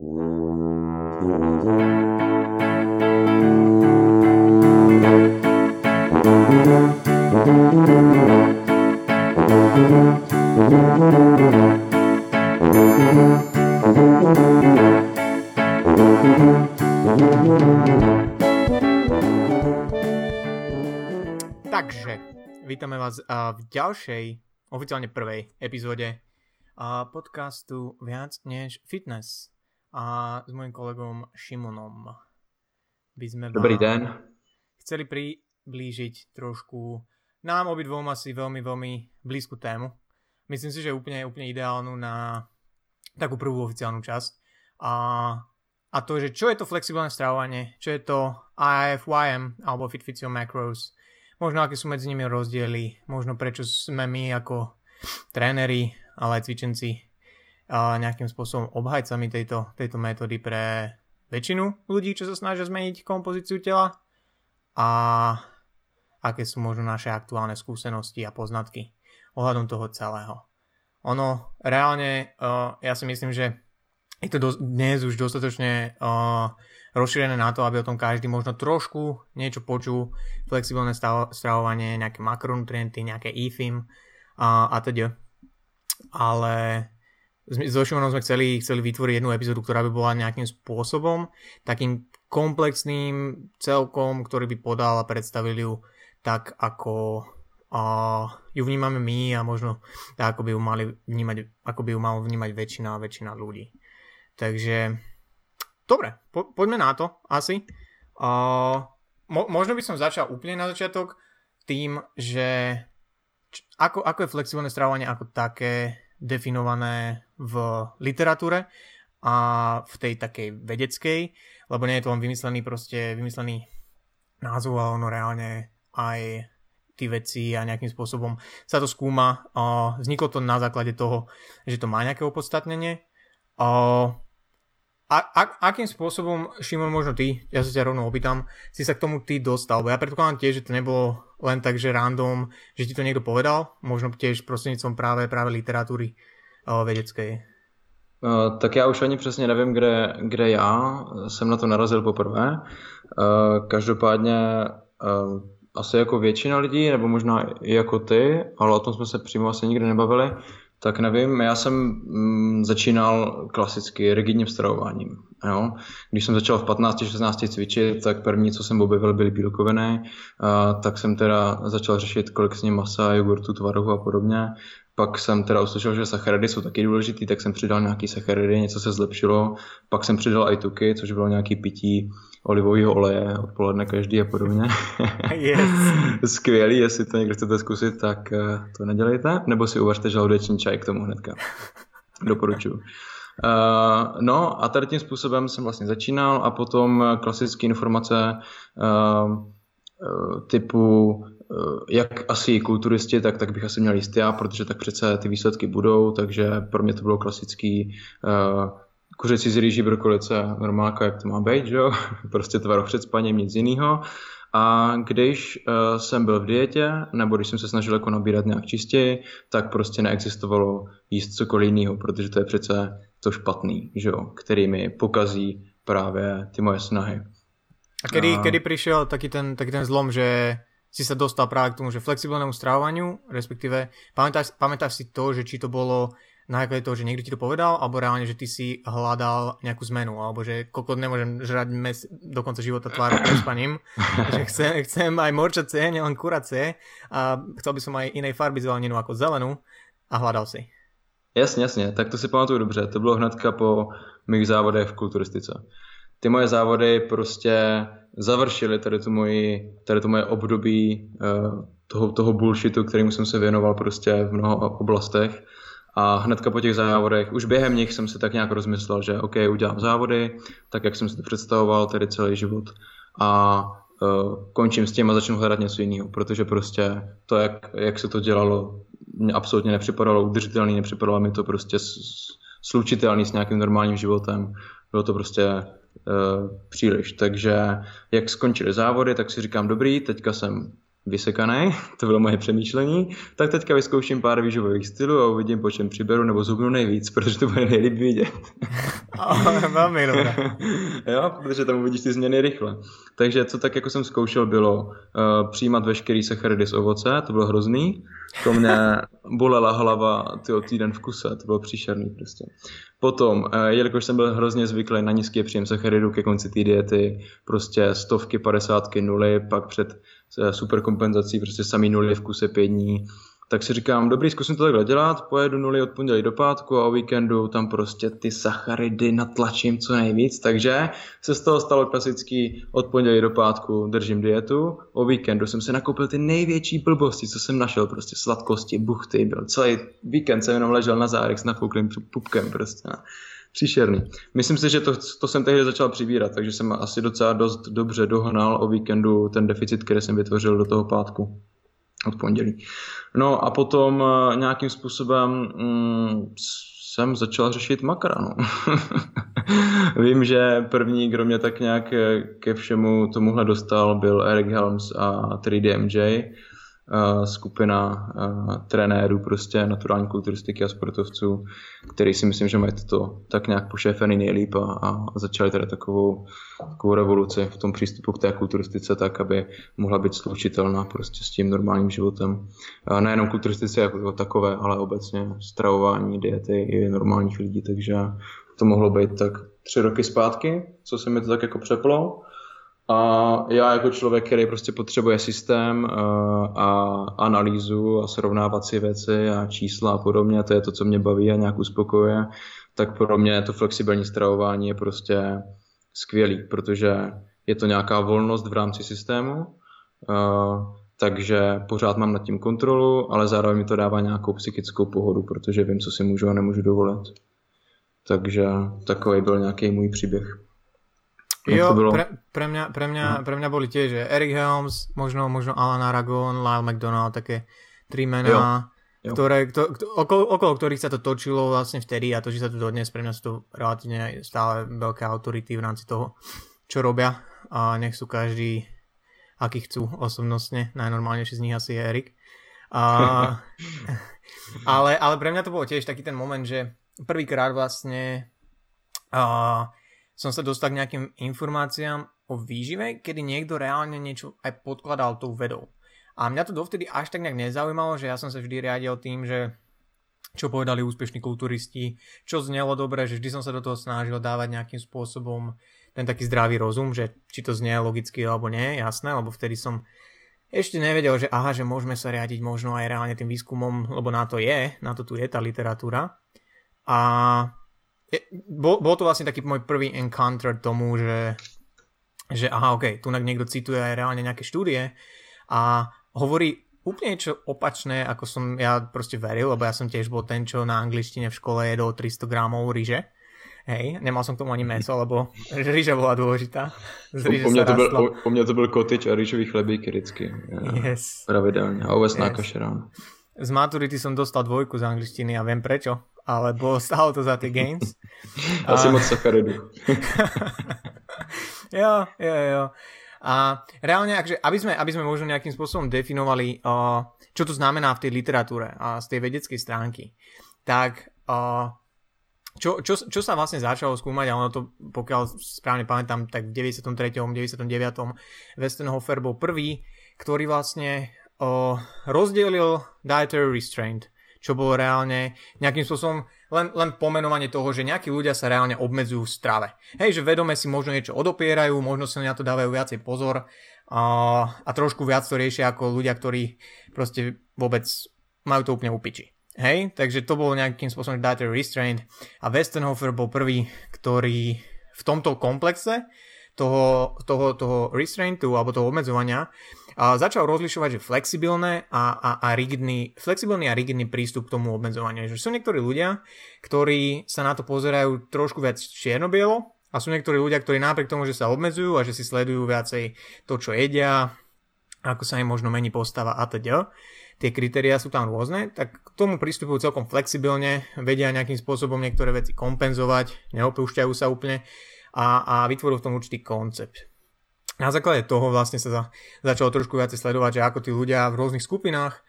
Takže, vítame vás v ďalšej, oficiálne prvej epizóde podcastu Viac než fitness a s mojim kolegom Šimonom. By sme Dobrý den. chceli priblížiť trošku nám obidvom asi veľmi, veľmi blízku tému. Myslím si, že úplne, úplne ideálnu na takú prvú oficiálnu časť. A, a to, že čo je to flexibilné stravovanie, čo je to IFYM alebo Fit Fits Your Macros, možno aké sú medzi nimi rozdiely, možno prečo sme my ako tréneri, ale aj cvičenci nejakým spôsobom obhajcami tejto, tejto metódy pre väčšinu ľudí, čo sa snažia zmeniť kompozíciu tela a aké sú možno naše aktuálne skúsenosti a poznatky ohľadom toho celého. Ono reálne, uh, ja si myslím, že je to do, dnes už dostatočne uh, rozšírené na to, aby o tom každý možno trošku niečo počul, flexibilné stav, stravovanie, nejaké makronutrienty, nejaké EFIM a, a teda. Ale so Šimonom sme chceli, chceli vytvoriť jednu epizódu, ktorá by bola nejakým spôsobom takým komplexným celkom, ktorý by podal a predstavil ju tak, ako uh, ju vnímame my a možno tak, ako by ju mali vnímať, ako by ju malo vnímať väčšina, väčšina ľudí. Takže Dobre, po, poďme na to asi. Uh, mo, možno by som začal úplne na začiatok tým, že č, ako, ako je flexibilné stravovanie ako také definované v literatúre a v tej takej vedeckej, lebo nie je to len vymyslený proste, vymyslený názov, ale ono reálne aj tí veci a nejakým spôsobom sa to skúma. Vzniklo to na základe toho, že to má nejaké opodstatnenie. A, a, akým spôsobom, Šimon, možno ty, ja sa ťa rovno opýtam, si sa k tomu ty dostal? Bo ja predpokladám tiež, že to nebolo len tak, že random, že ti to niekto povedal, možno tiež prostřednictvím práve, práve literatúry o, vedeckej. Uh, tak já už ani přesně nevím, kde, kde já jsem na to narazil poprvé. Uh, každopádně uh, asi jako většina lidí, nebo možná i jako ty, ale o tom jsme se přímo asi nikdy nebavili, tak nevím, já jsem mm, začínal klasicky rigidním stravováním. Jo? Když jsem začal v 15-16 cvičit, tak první, co jsem objevil, byly bílkoviny, tak jsem teda začal řešit, kolik s ním masa, jogurtu, tvarohu a podobně. Pak jsem teda uslyšel, že sacharidy jsou taky důležitý, tak jsem přidal nějaký sacharidy, něco se zlepšilo. Pak jsem přidal i tuky, což bylo nějaký pití olivového oleje odpoledne každý a podobně. Yes. Skvělý, jestli to někdo chcete zkusit, tak eh, to nedělejte, nebo si uvařte žaludeční čaj k tomu hnedka. Doporučuji. Uh, no a tady tím způsobem jsem vlastně začínal a potom klasické informace uh, typu jak asi kulturisti, tak, tak bych asi měl jíst já, protože tak přece ty výsledky budou, takže pro mě to bylo klasický uh, kuřecí z rýží, brokolice, normálka, jak to má být, že jo? prostě tvaroh před spaním, nic jiného. A když uh, jsem byl v dietě, nebo když jsem se snažil jako nabírat nějak čistěji, tak prostě neexistovalo jíst cokoliv jiného, protože to je přece to špatný, že jo? který mi pokazí právě ty moje snahy. A kedy, a... kedy prišiel taký ten, taký ten zlom, že si sa dostal práve k tomu, že flexibilnému stravovaniu, respektíve pamätáš, pamätáš si to, že či to bolo na základe toho, že niekto ti to povedal, alebo reálne, že ty si hľadal nejakú zmenu, alebo že koľko nemôžem žrať mes do konca života tvár spaním, že chcem, chcem aj morčacie, nielen kuracie a chcel by som aj inej farby zeleninu ako zelenú a hľadal si. Jasně, jasně, tak to si pamatuju dobře. To bylo hnedka po mých závodech v kulturistice. Ty moje závody prostě završily tady tu moji, tady to moje období uh, toho, toho bullshitu, kterým jsem se věnoval prostě v mnoha oblastech a hnedka po těch závodech, už během nich jsem si tak nějak rozmyslel, že OK, udělám závody, tak jak jsem si to představoval, tedy celý život. A uh, končím s tím a začnu hledat něco jiného, protože prostě to, jak, jak se to dělalo, mě absolutně nepřipadalo udržitelný, nepřipadalo mi to prostě slučitelný s nějakým normálním životem. Bylo to prostě příliš. Takže jak skončily závody, tak si říkám, dobrý, teďka jsem vysekaný, to bylo moje přemýšlení, tak teďka vyzkouším pár výživových stylů a uvidím, po čem přiberu nebo zubnu nejvíc, protože to bude nejlíp vidět. Velmi dobré. jo, protože tam uvidíš ty změny rychle. Takže co tak jako jsem zkoušel bylo uh, přijímat veškerý sacharidy z ovoce, to bylo hrozný. To mě bolela hlava tyho týden v kuse, to bylo příšerný prostě. Potom, uh, jelikož jsem byl hrozně zvyklý na nízký příjem sacharidů ke konci té diety, prostě stovky, padesátky, nuly, pak před uh, superkompenzací prostě samý nuly v kuse pět dní, tak si říkám, dobrý, zkusím to takhle dělat, pojedu nuly od pondělí do pátku a o víkendu tam prostě ty sacharidy natlačím co nejvíc, takže se z toho stalo klasický od pondělí do pátku držím dietu, o víkendu jsem si nakoupil ty největší blbosti, co jsem našel, prostě sladkosti, buchty, byl celý víkend jsem jenom ležel na zárek s nafouklým pupkem prostě. Příšerný. Myslím si, že to, to jsem tehdy začal přibírat, takže jsem asi docela dost dobře dohnal o víkendu ten deficit, který jsem vytvořil do toho pátku od pondělí. No a potom uh, nějakým způsobem mm, jsem začal řešit makra. No. Vím, že první, kdo mě tak nějak eh, ke všemu tomuhle dostal, byl Eric Helms a 3DMJ skupina trenérů prostě naturální kulturistiky a sportovců, který si myslím, že mají to tak nějak pošéfený nejlíp a, a začali teda takovou, takovou revoluci v tom přístupu k té kulturistice tak, aby mohla být slučitelná prostě s tím normálním životem. Nejenom kulturistice jako takové, ale obecně stravování, diety i normálních lidí, takže to mohlo být tak tři roky zpátky, co se mi to tak jako přeplo. A já jako člověk, který prostě potřebuje systém eh, a analýzu a srovnávat si věci a čísla a podobně, to je to, co mě baví a nějak uspokojuje, tak pro mě to flexibilní stravování je prostě skvělý, protože je to nějaká volnost v rámci systému, eh, takže pořád mám nad tím kontrolu, ale zároveň mi to dává nějakou psychickou pohodu, protože vím, co si můžu a nemůžu dovolit. Takže takový byl nějaký můj příběh. Jo, pre, pre, mňa, pre, mňa, no. pre mňa boli tiež, že Eric Helms, možno, možno Alan Aragon, Lyle McDonald, také tri mená, jo. ktoré, kto, kto, okolo, okolo ktorých sa to točilo vlastne vtedy a to, že sa to dodnes, pre mňa sú to relatívne stále veľké autority v rámci toho, čo robia a nech sú každý aký chcú osobnostne, najnormálnejší z nich asi je Erik. A, ale, ale pre mňa to bolo tiež taký ten moment, že prvýkrát vlastne uh, som sa dostal k nejakým informáciám o výžive, kedy niekto reálne niečo aj podkladal tou vedou. A mňa to dovtedy až tak nejak nezaujímalo, že ja som sa vždy riadil tým, že čo povedali úspešní kulturisti, čo znelo dobre, že vždy som sa do toho snažil dávať nejakým spôsobom ten taký zdravý rozum, že či to znie logicky alebo nie, jasné, lebo vtedy som ešte nevedel, že aha, že môžeme sa riadiť možno aj reálne tým výskumom, lebo na to je, na to tu je tá literatúra. A bol, bol to vlastne taký môj prvý encounter tomu, že, že aha, ok, tu niekto cituje aj reálne nejaké štúdie a hovorí úplne niečo opačné, ako som ja proste veril, lebo ja som tiež bol ten, čo na angličtine v škole jedol 300 gramov ryže. Hej, nemal som k tomu ani meso, lebo ryža bola dôležitá. Z u, mňa to byl, u, u mňa to byl kotič a rýžový chlebík vždycky. Yes. Pravidelne. A ovesná yes. kaše ráno. Z maturity som dostal dvojku z angličtiny a viem prečo alebo stalo to za tie gains. Asi a... moc sacharidu. jo, jo, jo. A reálne, akže, aby, sme, aby sme možno nejakým spôsobom definovali, uh, čo to znamená v tej literatúre a z tej vedeckej stránky, tak uh, čo, čo, čo sa vlastne začalo skúmať, a ono to, pokiaľ správne pamätám, tak v 93. 99. Westenhofer bol prvý, ktorý vlastne uh, rozdielil dietary restraint čo bolo reálne nejakým spôsobom len, len pomenovanie toho, že nejakí ľudia sa reálne obmedzujú v strave. Hej, že vedome si možno niečo odopierajú, možno si na to dávajú viacej pozor a, a trošku viac to riešia ako ľudia, ktorí proste vôbec majú to úplne upiči. Hej, takže to bolo nejakým spôsobom dietary restraint a Westenhofer bol prvý, ktorý v tomto komplexe toho, toho, toho restraintu alebo toho obmedzovania začal rozlišovať, že flexibilné a, a, a rigidný, flexibilný a rigidný prístup k tomu obmedzovaniu. Že sú niektorí ľudia, ktorí sa na to pozerajú trošku viac čierno-bielo a sú niektorí ľudia, ktorí napriek tomu, že sa obmedzujú a že si sledujú viacej to, čo jedia, ako sa im možno mení postava a teda. Tie kritériá sú tam rôzne, tak k tomu pristupujú celkom flexibilne, vedia nejakým spôsobom niektoré veci kompenzovať, neopúšťajú sa úplne a, a vytvoril v tom určitý koncept na základe toho vlastne sa za, začalo trošku viacej sledovať, že ako tí ľudia v rôznych skupinách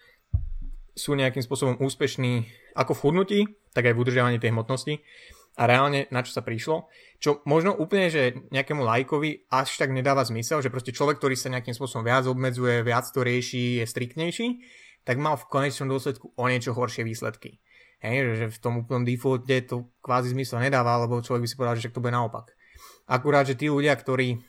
sú nejakým spôsobom úspešní ako v chudnutí, tak aj v udržiavaní tej hmotnosti. a reálne na čo sa prišlo, čo možno úplne, že nejakému lajkovi až tak nedáva zmysel, že proste človek, ktorý sa nejakým spôsobom viac obmedzuje, viac to rieši, je striktnejší, tak mal v konečnom dôsledku o niečo horšie výsledky. Hej, že v tom úplnom defaulte to kvázi zmysel nedáva, lebo človek by si povedal, že to bude naopak. Akurát, že tí ľudia, ktorí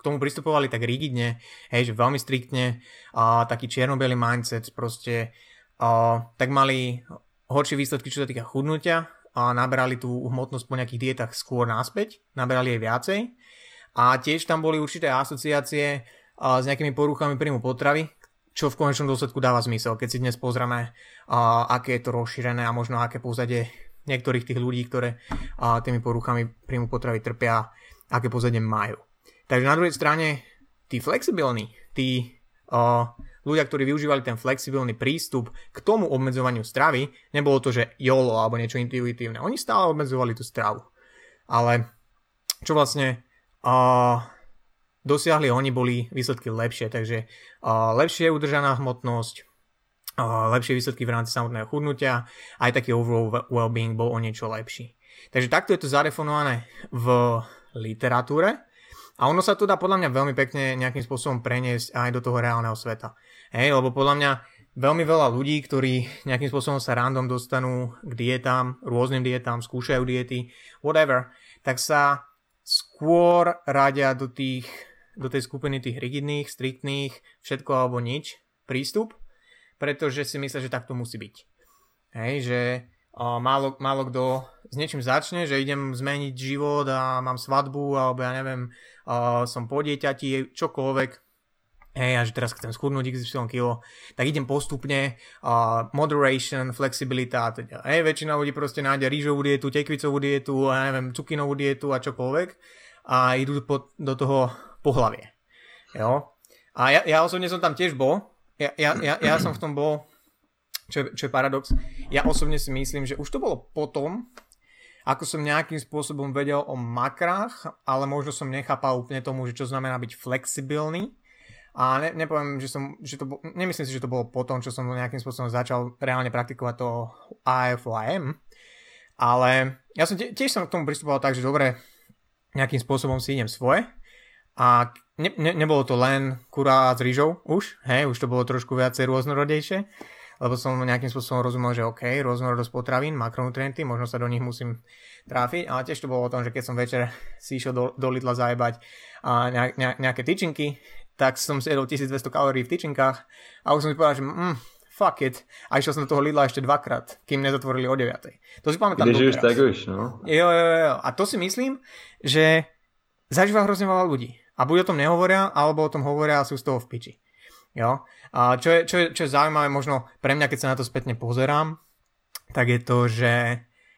k tomu pristupovali tak rigidne, hej, že veľmi striktne, uh, taký čierno mindset, proste, uh, tak mali horšie výsledky, čo sa týka chudnutia a naberali tú hmotnosť po nejakých dietách skôr naspäť, naberali aj viacej. A tiež tam boli určité asociácie uh, s nejakými poruchami príjmu potravy, čo v konečnom dôsledku dáva zmysel, keď si dnes pozrieme, uh, aké je to rozšírené a možno aké pozadie niektorých tých ľudí, ktoré uh, tými poruchami príjmu potravy trpia, aké pozadie majú. Takže na druhej strane, tí flexibilní, tí uh, ľudia, ktorí využívali ten flexibilný prístup k tomu obmedzovaniu stravy, nebolo to, že YOLO alebo niečo intuitívne. Oni stále obmedzovali tú stravu. Ale čo vlastne uh, dosiahli oni, boli výsledky lepšie, takže uh, lepšie udržaná hmotnosť, uh, lepšie výsledky v rámci samotného chudnutia, aj taký overall well-being bol o niečo lepší. Takže takto je to zadefinované v literatúre a ono sa to dá podľa mňa veľmi pekne nejakým spôsobom preniesť aj do toho reálneho sveta. Hej, lebo podľa mňa veľmi veľa ľudí, ktorí nejakým spôsobom sa random dostanú k dietám, rôznym dietám, skúšajú diety, whatever, tak sa skôr radia do tých do tej skupiny tých rigidných, striktných, všetko alebo nič prístup, pretože si myslia, že tak to musí byť. Hej, že málo, málo kto s niečím začne, že idem zmeniť život a mám svadbu alebo ja neviem, som po dieťati, čokoľvek, hej, a že teraz chcem schudnúť XY kilo, tak idem postupne, moderation, flexibilita a teda. Hej, väčšina ľudí proste nájde rýžovú dietu, tekvicovú dietu, a neviem, cukinovú dietu a čokoľvek a idú po, do toho pohlavie. Jo? A ja, ja osobne som tam tiež bol. Ja, ja, ja, ja som v tom bol, čo, čo je paradox. Ja osobne si myslím, že už to bolo potom, ako som nejakým spôsobom vedel o makrách, ale možno som nechápal úplne tomu, že čo znamená byť flexibilný. A ne, nepoviem, že som, že to nemyslím si, že to bolo potom, čo som nejakým spôsobom začal reálne praktikovať to AFYM, ale ja som tiež som k tomu pristupoval tak, že dobre, nejakým spôsobom si idem svoje, a ne, ne, nebolo to len kurá s rýžou už, hej, už to bolo trošku viacej rôznorodejšie, lebo som nejakým spôsobom rozumel, že OK, rôznorodosť potravín, makronutrienty, možno sa do nich musím tráfiť, ale tiež to bolo o tom, že keď som večer si išiel do, do Lidla zajebať a ne, ne, nejaké tyčinky, tak som si jedol 1200 kalórií v tyčinkách a už som si povedal, že mm, fuck it. A išiel som do toho Lidla ešte dvakrát, kým nezatvorili o 9. To si pamätám Kde žiješ tak už, no? Jo, jo, jo. A to si myslím, že zažíva hrozne veľa ľudí a buď o tom nehovoria, alebo o tom hovoria a sú z toho v piči. Jo? A čo je, čo, je, čo je zaujímavé možno pre mňa, keď sa na to spätne pozerám, tak je to, že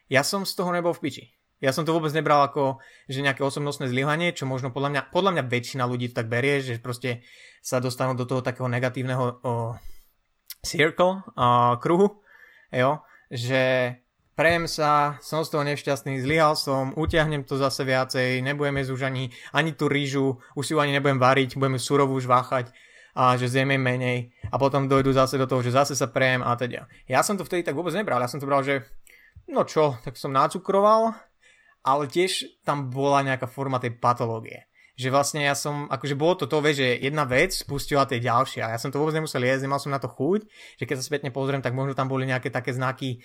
ja som z toho nebol v piči. Ja som to vôbec nebral ako, že nejaké osobnostné zlyhanie, čo možno podľa mňa, podľa mňa väčšina ľudí tak berie, že proste sa dostanú do toho takého negatívneho o, circle, o, kruhu, jo? že prejem sa, som z toho nešťastný, zlyhal som, utiahnem to zase viacej, nebudeme jesť už ani, ani tú rýžu, už si ju ani nebudem variť, budeme surovú už váchať a že zjeme menej a potom dojdu zase do toho, že zase sa prejem a teda. Ja som to vtedy tak vôbec nebral, ja som to bral, že no čo, tak som nacukroval, ale tiež tam bola nejaká forma tej patológie. Že vlastne ja som, akože bolo to to, vieš, že jedna vec spustila tej ďalšie a ja som to vôbec nemusel jesť, nemal som na to chuť, že keď sa spätne pozriem, tak možno tam boli nejaké také znaky,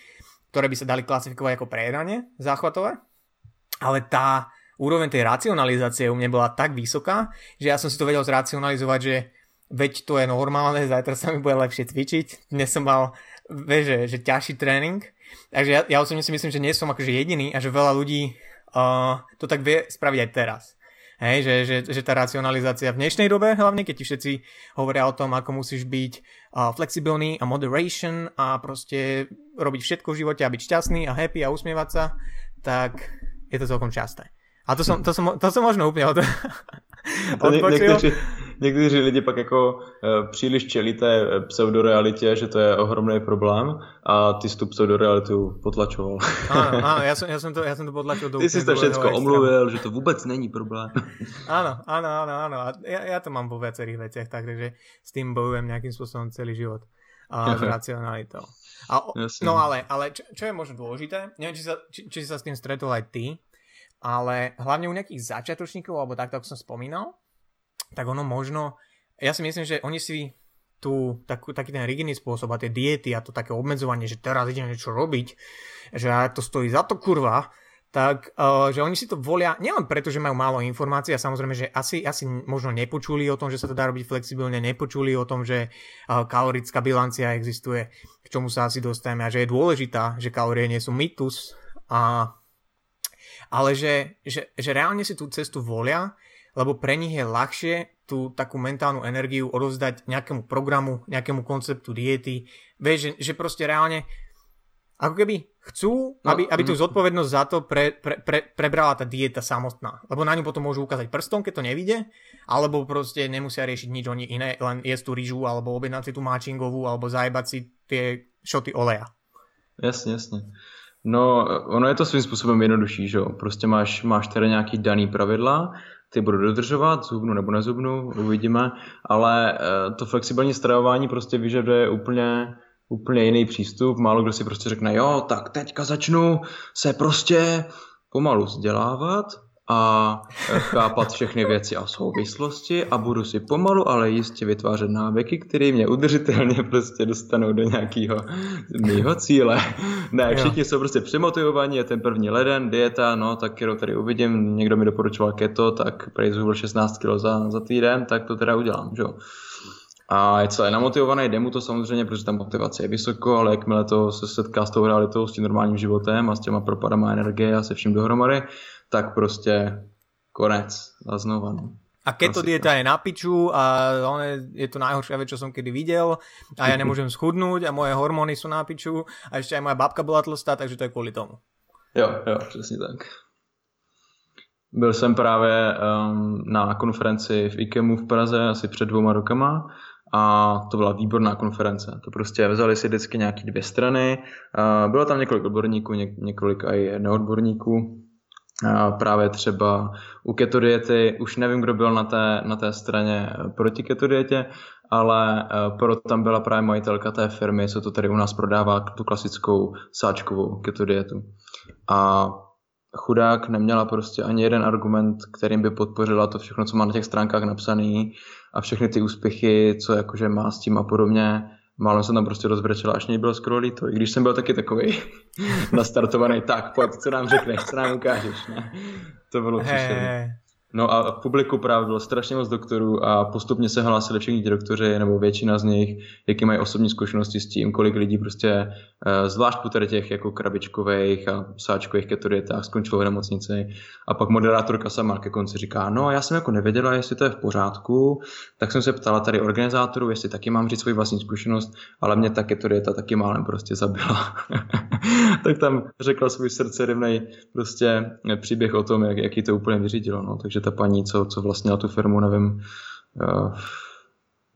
ktoré by sa dali klasifikovať ako prejedanie záchvatové, ale tá úroveň tej racionalizácie u mne bola tak vysoká, že ja som si to vedel zracionalizovať, že veď to je normálne, zajtra sa mi bude lepšie cvičiť, dnes som mal vieš, že, že ťažší tréning, takže ja, ja osobne si myslím, že nie som akože jediný a že veľa ľudí uh, to tak vie spraviť aj teraz. Hej, že, že, že tá racionalizácia v dnešnej dobe, hlavne keď ti všetci hovoria o tom, ako musíš byť uh, flexibilný a moderation a proste robiť všetko v živote a byť šťastný a happy a usmievať sa, tak je to celkom časté. A to som, to som, to som možno úplne od, to ně, někteří, někteří lidi pak jako uh, příliš čelí té pseudorealitě, že to je ohromný problém a ty jsi tu pseudorealitu potlačoval. Áno, áno ja, som, ja, som to, ja som to potlačil do Ty si to všetko omluvil, že to vůbec není problém. áno, áno, áno, áno. A ja, ja to mám vo viacerých veciach, takže s tým bojujem nejakým spôsobom celý život. a s racionalitou. A, no ale, ale čo, čo je možno dôležité, neviem, či sa, či, či sa s tým stretol aj ty, ale hlavne u nejakých začiatočníkov, alebo takto, ako som spomínal, tak ono možno, ja si myslím, že oni si tú, takú, taký ten rigidný spôsob a tie diety a to také obmedzovanie, že teraz idem niečo robiť, že to stojí za to kurva, tak uh, že oni si to volia nielen preto, že majú málo informácií a samozrejme, že asi, asi možno nepočuli o tom, že sa to dá robiť flexibilne, nepočuli o tom, že uh, kalorická bilancia existuje, k čomu sa asi dostaneme a že je dôležitá, že kalórie nie sú mytus, a, ale že, že, že reálne si tú cestu volia, lebo pre nich je ľahšie tú takú mentálnu energiu odovzdať nejakému programu, nejakému konceptu diety. Vieš, že, že proste reálne ako keby chcú, no, aby, aby tú mm. zodpovednosť za to pre, pre, pre, prebrala tá dieta samotná. Lebo na ňu potom môžu ukázať prstom, keď to nevidie, alebo proste nemusia riešiť nič oni iné, len jesť tú rýžu, alebo objednať si tú máčingovú, alebo zajebať si tie šoty oleja. Jasně, jasně. No, ono je to svým způsobem jednodušší, že jo? Prostě máš, máš tady nějaký daný pravidla, ty budu dodržovat, zubnu nebo nezubnu, uvidíme, ale eh, to flexibilní stravování prostě vyžaduje úplně úplně jiný přístup. Málo kdo si prostě řekne, jo, tak teďka začnu se prostě pomalu vzdělávat a chápat všechny věci a souvislosti a budu si pomalu, ale jistě vytvářet návyky, které mě udržitelně prostě dostanou do nějakého mýho cíle. Ne, všichni jsou prostě přemotivovaní, je ten první leden, dieta, no tak kterou tady uvidím, někdo mi doporučoval keto, tak prej 16 kg za, za týden, tak to teda udělám, že jo. A je celé namotivovaný, jde mu to samozřejmě, protože ta motivace je vysoko, ale jakmile to se setká s tou realitou, s tím normálním životem a s těma propadama energie a se vším dohromady, tak prostě konec a znova. No. A keto dieta je na piču a je to najhoršia vec, čo som kedy videl a ja nemôžem schudnúť a moje hormóny sú na piču a ešte aj moja babka bola tlstá, takže to je kvôli tomu. Jo, jo, přesně tak. Byl jsem právě um, na konferenci v IKEMu v Praze asi před dvouma rokama a to byla výborná konference. To prostě vzali si vždycky nějaké dvě strany, bylo tam několik odborníků, několik i neodborníků, právě třeba u keto diety, už nevím, kdo byl na té, na té straně proti keto dietě, ale e, pro tam byla právě majitelka té firmy, co to tady u nás prodává, tu klasickou sáčkovou keto dietu. A chudák neměla prostě ani jeden argument, kterým by podpořila to všechno, co má na těch stránkách napsaný a všechny ty úspěchy, co jakože má s tím a podobně. Málem jsem tam prostě rozbrečela, až mě bylo skoro líto. I když jsem byl taky takový nastartovaný, tak pojď, co nám řekneš, co nám ukážeš. Ne? To bylo příšerné. No a v publiku právě bylo strašně moc doktorů a postupně se hlásili všichni doktoři, nebo většina z nich, jaký mají osobní zkušenosti s tím, kolik lidí prostě, eh, zvlášť po těch jako krabičkových a sáčkových ketodietách skončilo v nemocnici. A pak moderátorka sama ke konci říká, no já jsem jako nevěděla, jestli to je v pořádku, tak jsem se ptala tady organizátorů, jestli taky mám říct svoji vlastní zkušenost, ale mě ta ketodieta taky málem prostě zabila. tak tam řekla svůj srdce prostě příběh o tom, jak, jaký to úplně vyřídilo. No. Takže že ta paní, co, co vlastnila tu firmu, nevím, uh,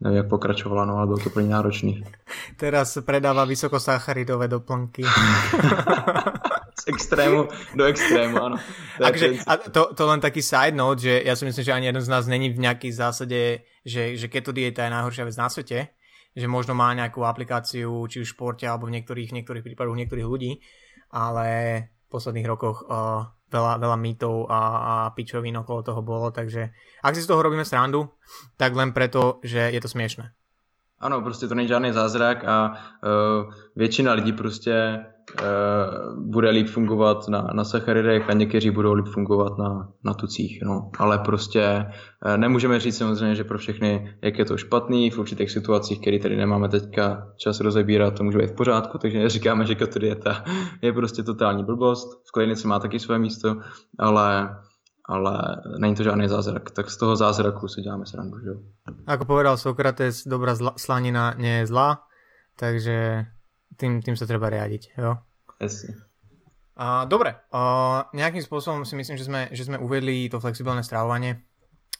nevím, jak pokračovala, no ale bylo to úplně náročný. Teraz predáva vysokosacharidové doplnky. Z extrému do extrému, áno. Takže, a to, to len taký side note, že ja si myslím, že ani jeden z nás není v nejakej zásade, že, že keto dieta je najhoršia vec na svete, že možno má nejakú aplikáciu, či už v športe, alebo v niektorých, niektorých prípadoch niektorých ľudí, ale v posledných rokoch uh, veľa, veľa mýtov a, a pičovín okolo toho bolo, takže ak si z toho robíme srandu, tak len preto, že je to smiešné. Ano, prostě to není žádný zázrak a uh, většina lidí prostě bude líp fungovat na, na sacharidech a někteří budou líp fungovat na, na tucích. No. Ale prostě uh, nemůžeme říct samozřejmě, že pro všechny, jak je to špatný v určitých situacích, které tady nemáme teďka čas rozebírat, to může být v pořádku, takže neříkáme, že keto dieta je prostě totální blbost. V klinice má taky své místo, ale ale není to žádný zázrak. Tak z toho zázraku si děláme srandu, že. Ako povedal Sokrates, dobrá zla, slanina nie je zlá, takže tým, tým sa treba riadiť, jo. Jasne. Uh, dobre, uh, nejakým spôsobom si myslím, že sme, že sme uvedli to flexibilné stravovanie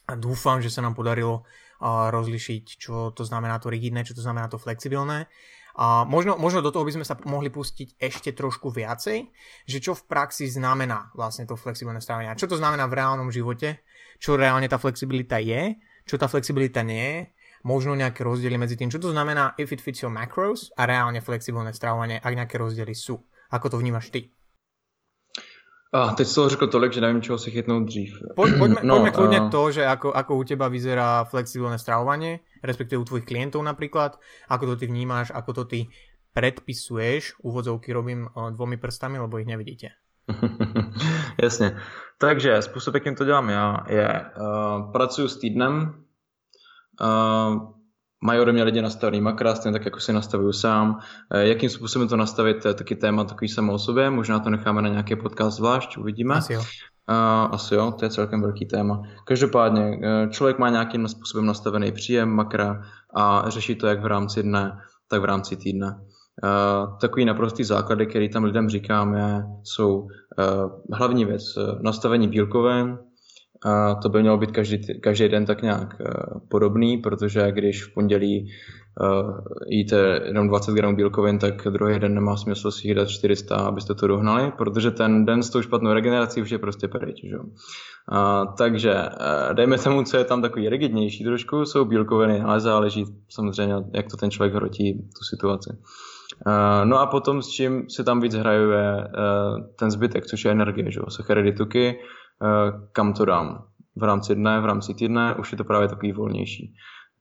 a dúfam, že sa nám podarilo uh, rozlišiť, čo to znamená to rigidné, čo to znamená to flexibilné. A možno, možno do toho by sme sa mohli pustiť ešte trošku viacej, že čo v praxi znamená vlastne to flexibilné stravovanie. Čo to znamená v reálnom živote, čo reálne tá flexibilita je, čo tá flexibilita nie je možno nejaké rozdiely medzi tým, čo to znamená if it fits your macros a reálne flexibilné stravovanie, ak nejaké rozdiely sú. Ako to vnímaš ty? A teď toho řekl tolik, že nevím, čeho si chytnout dřív. Po, poďme, no, poďme kľudne uh... to, že ako, ako u teba vyzerá flexibilné stravovanie, respektíve u tvojich klientov napríklad, ako to ty vnímáš, ako to ty predpisuješ, úvodzovky robím dvomi prstami, lebo ich nevidíte. Jasně. Takže způsob, jakým to dělám já, je uh, pracuji s týdnem, mají ode mě lidi nastavený makra, stejně tak, jako si nastavuju sám. Uh, jakým způsobem to nastavit, to je taky téma takový samo o sobě, možná to necháme na nějaký podcast zvlášť, uvidíme. Asi jo. Uh, asi jo, to je celkem velký téma. Každopádně, uh, člověk má nějakým způsobem nastavený příjem makra a řeší to jak v rámci dne, tak v rámci týdne. Uh, takový naprostý základy, který tam lidem říkáme, jsou uh, hlavní věc nastavení bílkovin. A to by mělo být každý, každý den tak nějak uh, podobný, protože když v pondělí uh, jíte jenom 20 gramů bílkovin, tak druhý den nemá smysl si dát 400, abyste to dohnali, protože ten den s tou špatnou regenerací už je prostě pryč. Že? Uh, takže uh, dejme tomu, co je tam takový rigidnější trošku, jsou bílkoviny, ale záleží samozřejmě, jak to ten člověk hrotí tu situaci. No a potom s čím se tam víc hrajuje ten zbytek, což je energie, že sacharidy, tuky, kam to dám. V rámci dne, v rámci týdne, už je to právě takový volnější.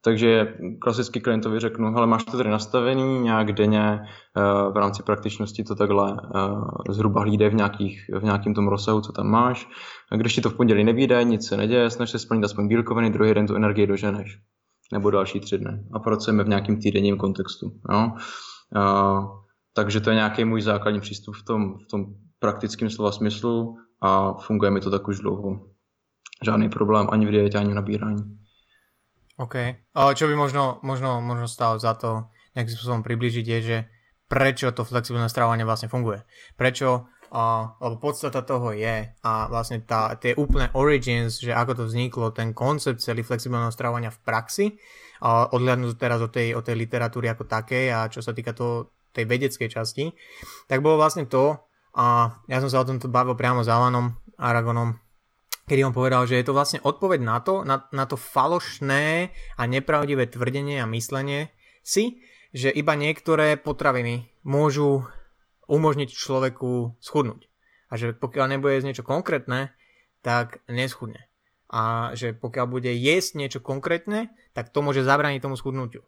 Takže klasicky klientovi řeknu, hele, máš to tady nastavený nějak denně, v rámci praktičnosti to takhle zhruba hlídej v, nějakých, v nějakém tom rozsahu, co tam máš. Když ti to v pondělí nevíde, nic se neděje, snaž se splnit aspoň bílkoviny, druhý den tu energii doženeš. Nebo další tři dny. A pracujeme v nějakém týdenním kontextu. Jo? takže to je nějaký můj základní přístup v tom, v tom praktickém slova smyslu a funguje mi to tak už dlouho. Žádný problém ani v dietě, ani v nabírání. OK. Ale čo by možno, možno, možno stalo za to nejakým spôsobom približiť je, že prečo to flexibilné stravovanie vlastne funguje. Prečo, uh, lebo podstata toho je a vlastne tá, tie úplné origins, že ako to vzniklo, ten koncept celý flexibilného stravovania v praxi, odhľadnúť teraz od tej, od tej literatúry ako takej a čo sa týka toho, tej vedeckej časti, tak bolo vlastne to, a ja som sa o tomto bavil priamo s Alanom Aragonom, kedy on povedal, že je to vlastne odpoveď na to, na, na to falošné a nepravdivé tvrdenie a myslenie si, že iba niektoré potraviny môžu umožniť človeku schudnúť. A že pokiaľ nebude jesť niečo konkrétne, tak neschudne a že pokiaľ bude jesť niečo konkrétne, tak to môže zabrániť tomu schudnutiu.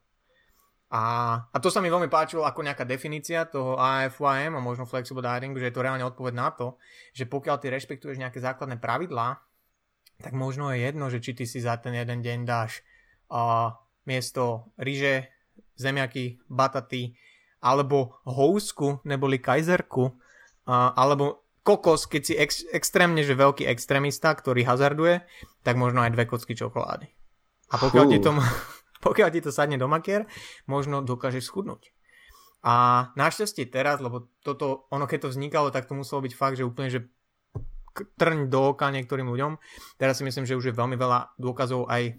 A, a to sa mi veľmi páčilo ako nejaká definícia toho AFYM a možno flexible dieting, že je to reálne odpoveď na to, že pokiaľ ty rešpektuješ nejaké základné pravidlá, tak možno je jedno, že či ty si za ten jeden deň dáš a, miesto ryže, zemiaky, bataty, alebo housku, neboli kajzerku, a, alebo kokos, keď si ex, extrémne, že veľký extrémista, ktorý hazarduje, tak možno aj dve kocky čokolády. A pokiaľ ti, to, pokiaľ ti to sadne do makier, možno dokážeš schudnúť. A našťastie teraz, lebo toto, ono keď to vznikalo, tak to muselo byť fakt, že úplne, že trň do oka niektorým ľuďom. Teraz si myslím, že už je veľmi veľa dôkazov aj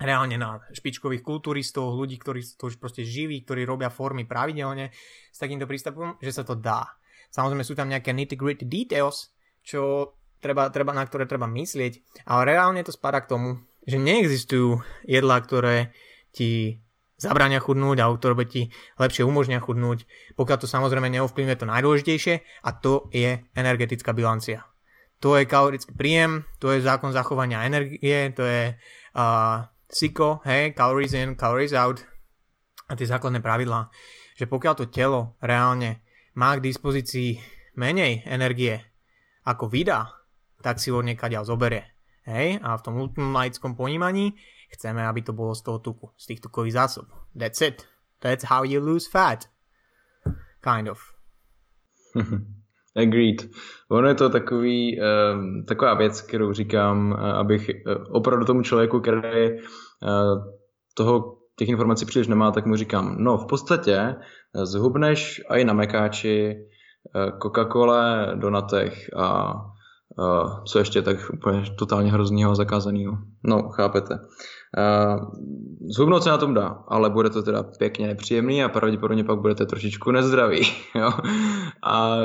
reálne na špičkových kulturistov, ľudí, ktorí to už proste živí, ktorí robia formy pravidelne s takýmto prístupom, že sa to dá. Samozrejme sú tam nejaké nitty-gritty details, čo treba, treba, na ktoré treba myslieť, ale reálne to spadá k tomu, že neexistujú jedlá, ktoré ti zabránia chudnúť a ktoré ti lepšie umožnia chudnúť, pokiaľ to samozrejme neovplyvňuje to najdôležitejšie a to je energetická bilancia. To je kalorický príjem, to je zákon zachovania energie, to je uh, SICO, hej, calories in, calories out a tie základné pravidlá, že pokiaľ to telo reálne má k dispozícii menej energie ako vydá, tak si ho niekaďal zoberie. Hej? A v tom ultimalaickom ponímaní chceme, aby to bolo z toho tuku, z tých tukových zásob. That's it. That's how you lose fat. Kind of. Agreed. Ono je to takový, um, taková věc, kterou říkám, uh, abych uh, opravdu tomu člověku, který uh, toho těch informací příliš nemá, tak mu říkám, no v podstatě eh, zhubneš i na mekáči, eh, Coca-Cola, donatech a uh, co ještě tak úplně totálně hroznýho a zakázaného. No, chápete. Uh, zhubnout se na tom dá, ale bude to teda pěkně nepříjemný a pravděpodobně pak budete trošičku nezdraví. Jo? A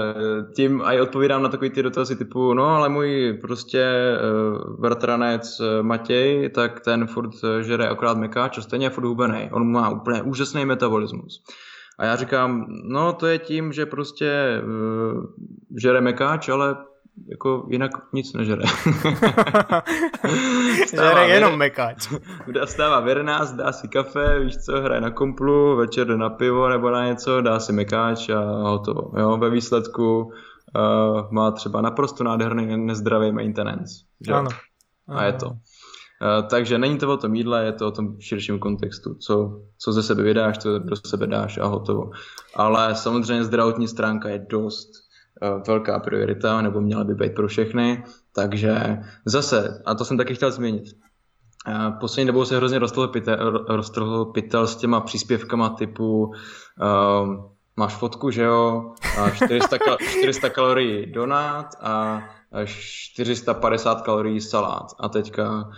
tím aj odpovídám na takový ty dotazy typu, no ale můj prostě uh, bratranec Matěj, tak ten furt žere akorát mekáč a stejně je furt hubený. On má úplně úžasný metabolismus. A já říkám, no to je tím, že prostě uh, žere mekáč, ale jako jinak nic nežere. žere jenom mekáč. Stává v 11, dá si kafe, víš co, hraje na komplu, večer jde na pivo nebo na něco, dá si mekáč a hotovo. Jo, ve výsledku uh, má třeba naprosto nádherný nezdravý maintenance. Že? Ano. A je to. Uh, takže není to o tom jídle, je to o tom širším kontextu, co, co ze sebe vydáš, co do sebe dáš a hotovo. Ale samozřejmě zdravotní stránka je dost velká priorita, nebo měla by být pro všechny, takže zase, a to jsem taky chtěl změnit, uh, poslední dobou se hrozně roztrhl pytel s těma příspěvkama typu uh, máš fotku, že jo, a 400, 400 kalorií donát a 450 kalorií salát. A teďka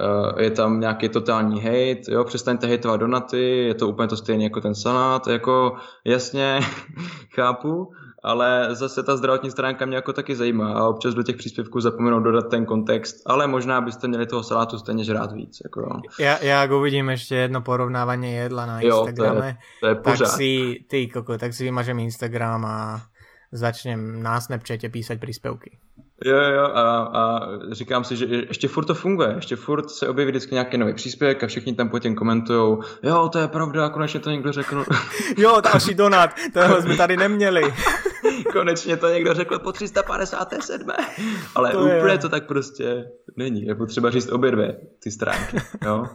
Eh, je tam nějaký totální hate, jo, přestaňte hejtovat donaty, je to úplně to stejné jako ten salát, jako jasně, chápu, ale zase ta zdravotní stránka mě jako taky zajímá a občas do těch příspěvků zapomenu dodat ten kontext, ale možná byste měli toho salátu stejně žrát víc. Jako jo. Ja, ja ak uvidím ešte jedno porovnávanie jedla na Instagrame, jo, to je, to je tak si, ty koko, tak si vymažem Instagram a začnem na Snapchate písať príspevky. Jo, jo, a, a říkám si, že ještě furt to funguje, ještě furt se objeví vždycky nějaký nový příspěvek a všichni tam potom komentují, jo, to je pravda, konečně to někdo řekl. jo, další donat, tohle jsme tady neměli. konečně to někdo řekl po 357. Ale to úplně je. to tak prostě není, je potřeba říct obě dvě ty stránky, jo.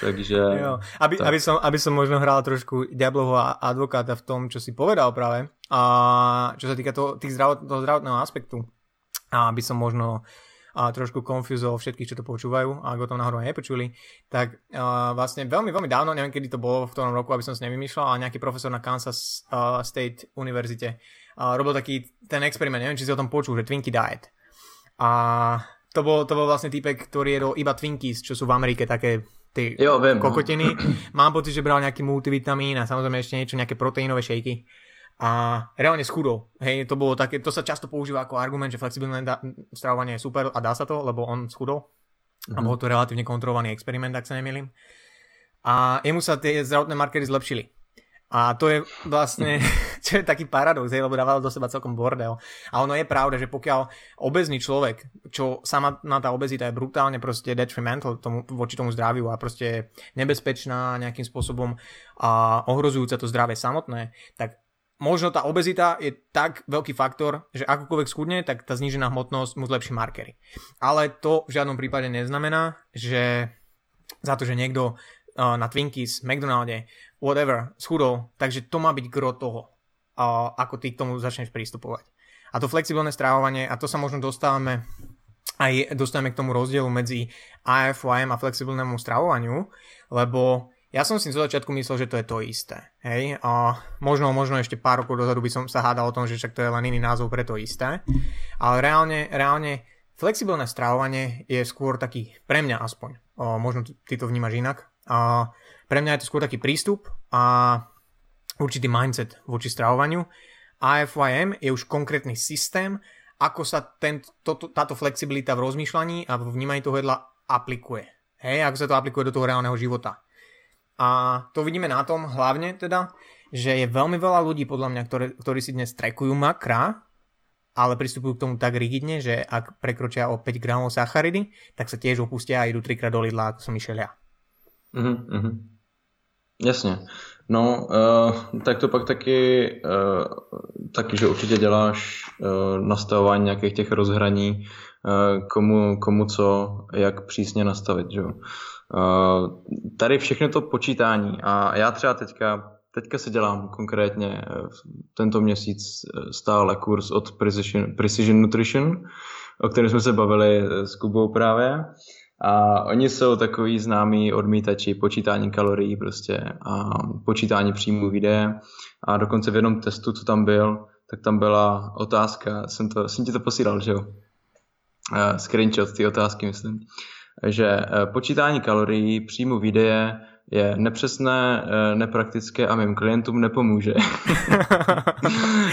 Takže... Jo. Aby, tak. aby, som, aby som možno hral trošku diablovho advokáta v tom, čo si povedal práve, a čo sa týka toho, tých zdravot, toho zdravotného aspektu a aby som možno a trošku confusol všetkých, čo to počúvajú, ak o tom náhodou nepočuli, tak uh, vlastne veľmi, veľmi dávno, neviem kedy to bolo v tom roku, aby som si nevymýšľal, ale nejaký profesor na Kansas uh, State univerzite robil taký ten experiment, neviem, či si o tom počul, že Twinkie Diet. A to bol, to bol vlastne týpek, ktorý jedol iba Twinkies, čo sú v Amerike také tie jo, viem, kokotiny. Mám pocit, že bral nejaký multivitamín a samozrejme ešte niečo, nejaké proteínové šejky a reálne schudol. Hej, to bolo také, to sa často používa ako argument, že flexibilné da- stravovanie je super a dá sa to, lebo on schudol. Mm-hmm. A bol to relatívne kontrolovaný experiment, ak sa nemýlim. A jemu sa tie zdravotné markery zlepšili. A to je vlastne, čo je taký paradox, hej, lebo dával do seba celkom bordel. A ono je pravda, že pokiaľ obezný človek, čo sama na tá obezita je brutálne proste detrimental tomu, voči tomu zdraviu a proste nebezpečná nejakým spôsobom a ohrozujúca to zdravie samotné, tak možno tá obezita je tak veľký faktor, že akokoľvek schudne, tak tá znížená hmotnosť mu zlepší markery. Ale to v žiadnom prípade neznamená, že za to, že niekto uh, na Twinkies, McDonalde, whatever, schudol, takže to má byť gro toho, ako ty k tomu začneš prístupovať. A to flexibilné strávovanie, a to sa možno dostávame aj dostávame k tomu rozdielu medzi AFYM a flexibilnému stravovaniu, lebo ja som si zo začiatku myslel, že to je to isté. Hej? A možno, možno ešte pár rokov dozadu by som sa hádal o tom, že však to je len iný názov pre to isté. Ale reálne, reálne flexibilné stravovanie je skôr taký, pre mňa aspoň, o, možno ty to vnímaš inak, a pre mňa je to skôr taký prístup a určitý mindset voči stravovaniu. AFYM je už konkrétny systém, ako sa ten, to, táto flexibilita v rozmýšľaní a v vnímaní toho jedla aplikuje. Hej, ako sa to aplikuje do toho reálneho života. A to vidíme na tom hlavne teda, že je veľmi veľa ľudí podľa mňa, ktoré, ktorí si dnes trekujú makra, ale pristupujú k tomu tak rigidne, že ak prekročia o 5 gramov sacharidy, tak sa tiež opustia a idú trikrát do Lidla, ako som išiel ja. Mm-hmm. Jasně. No, uh, tak to pak taky, uh, taky, že určitě děláš uh, nastavování nějakých těch rozhraní, uh, komu, komu co, jak přísně nastavit, že. Uh, tady všechno to počítání a já třeba teďka, teďka si dělám konkrétně tento měsíc stále kurz od Precision, Precision Nutrition, o kterém jsme se bavili s Kubou právě. A oni jsou takový známí odmítači počítání kalorií prostě a počítání příjmu videa. A dokonce v jednom testu, co tam byl, tak tam byla otázka, jsem, to, jsem ti to posílal, že jo? uh, screenshot té otázky, myslím, že uh, počítání kalorií příjmu videa je nepřesné, nepraktické a mým klientům nepomůže.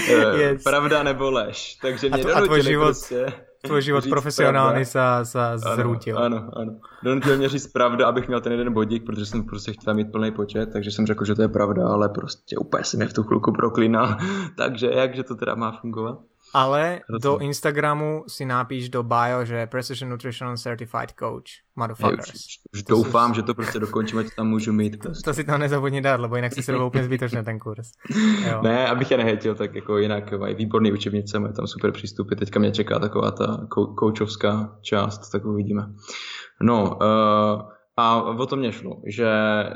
yes. Pravda nebo lež. Takže mě a, a tvoj život, prostě tvoj život profesionálny sa, sa zrútil. Ano, ano. Donutil mě říct pravda, abych měl ten jeden bodík, protože jsem prostě chtěl mít plný počet, takže jsem řekl, že to je pravda, ale prostě úplně se mě v tu chvilku proklínal. takže jakže to teda má fungovat? Ale do Instagramu si napíš do bio, že Precision Nutrition Certified Coach. Motherfuckers. Už, už doufám, sú... že to prostě dokončím, ať tam můžu mít. Prostě. To si tam nezabudni dát, lebo jinak si si robil úplně zbytočně ten kurz. Jo. Ne, abych je nehejtil, tak jako jinak mají výborný učebnice, mají tam super přístupy. Teďka mě čeká taková ta koučovská část, tak uvidíme. No, uh, a o tom mě šlo, že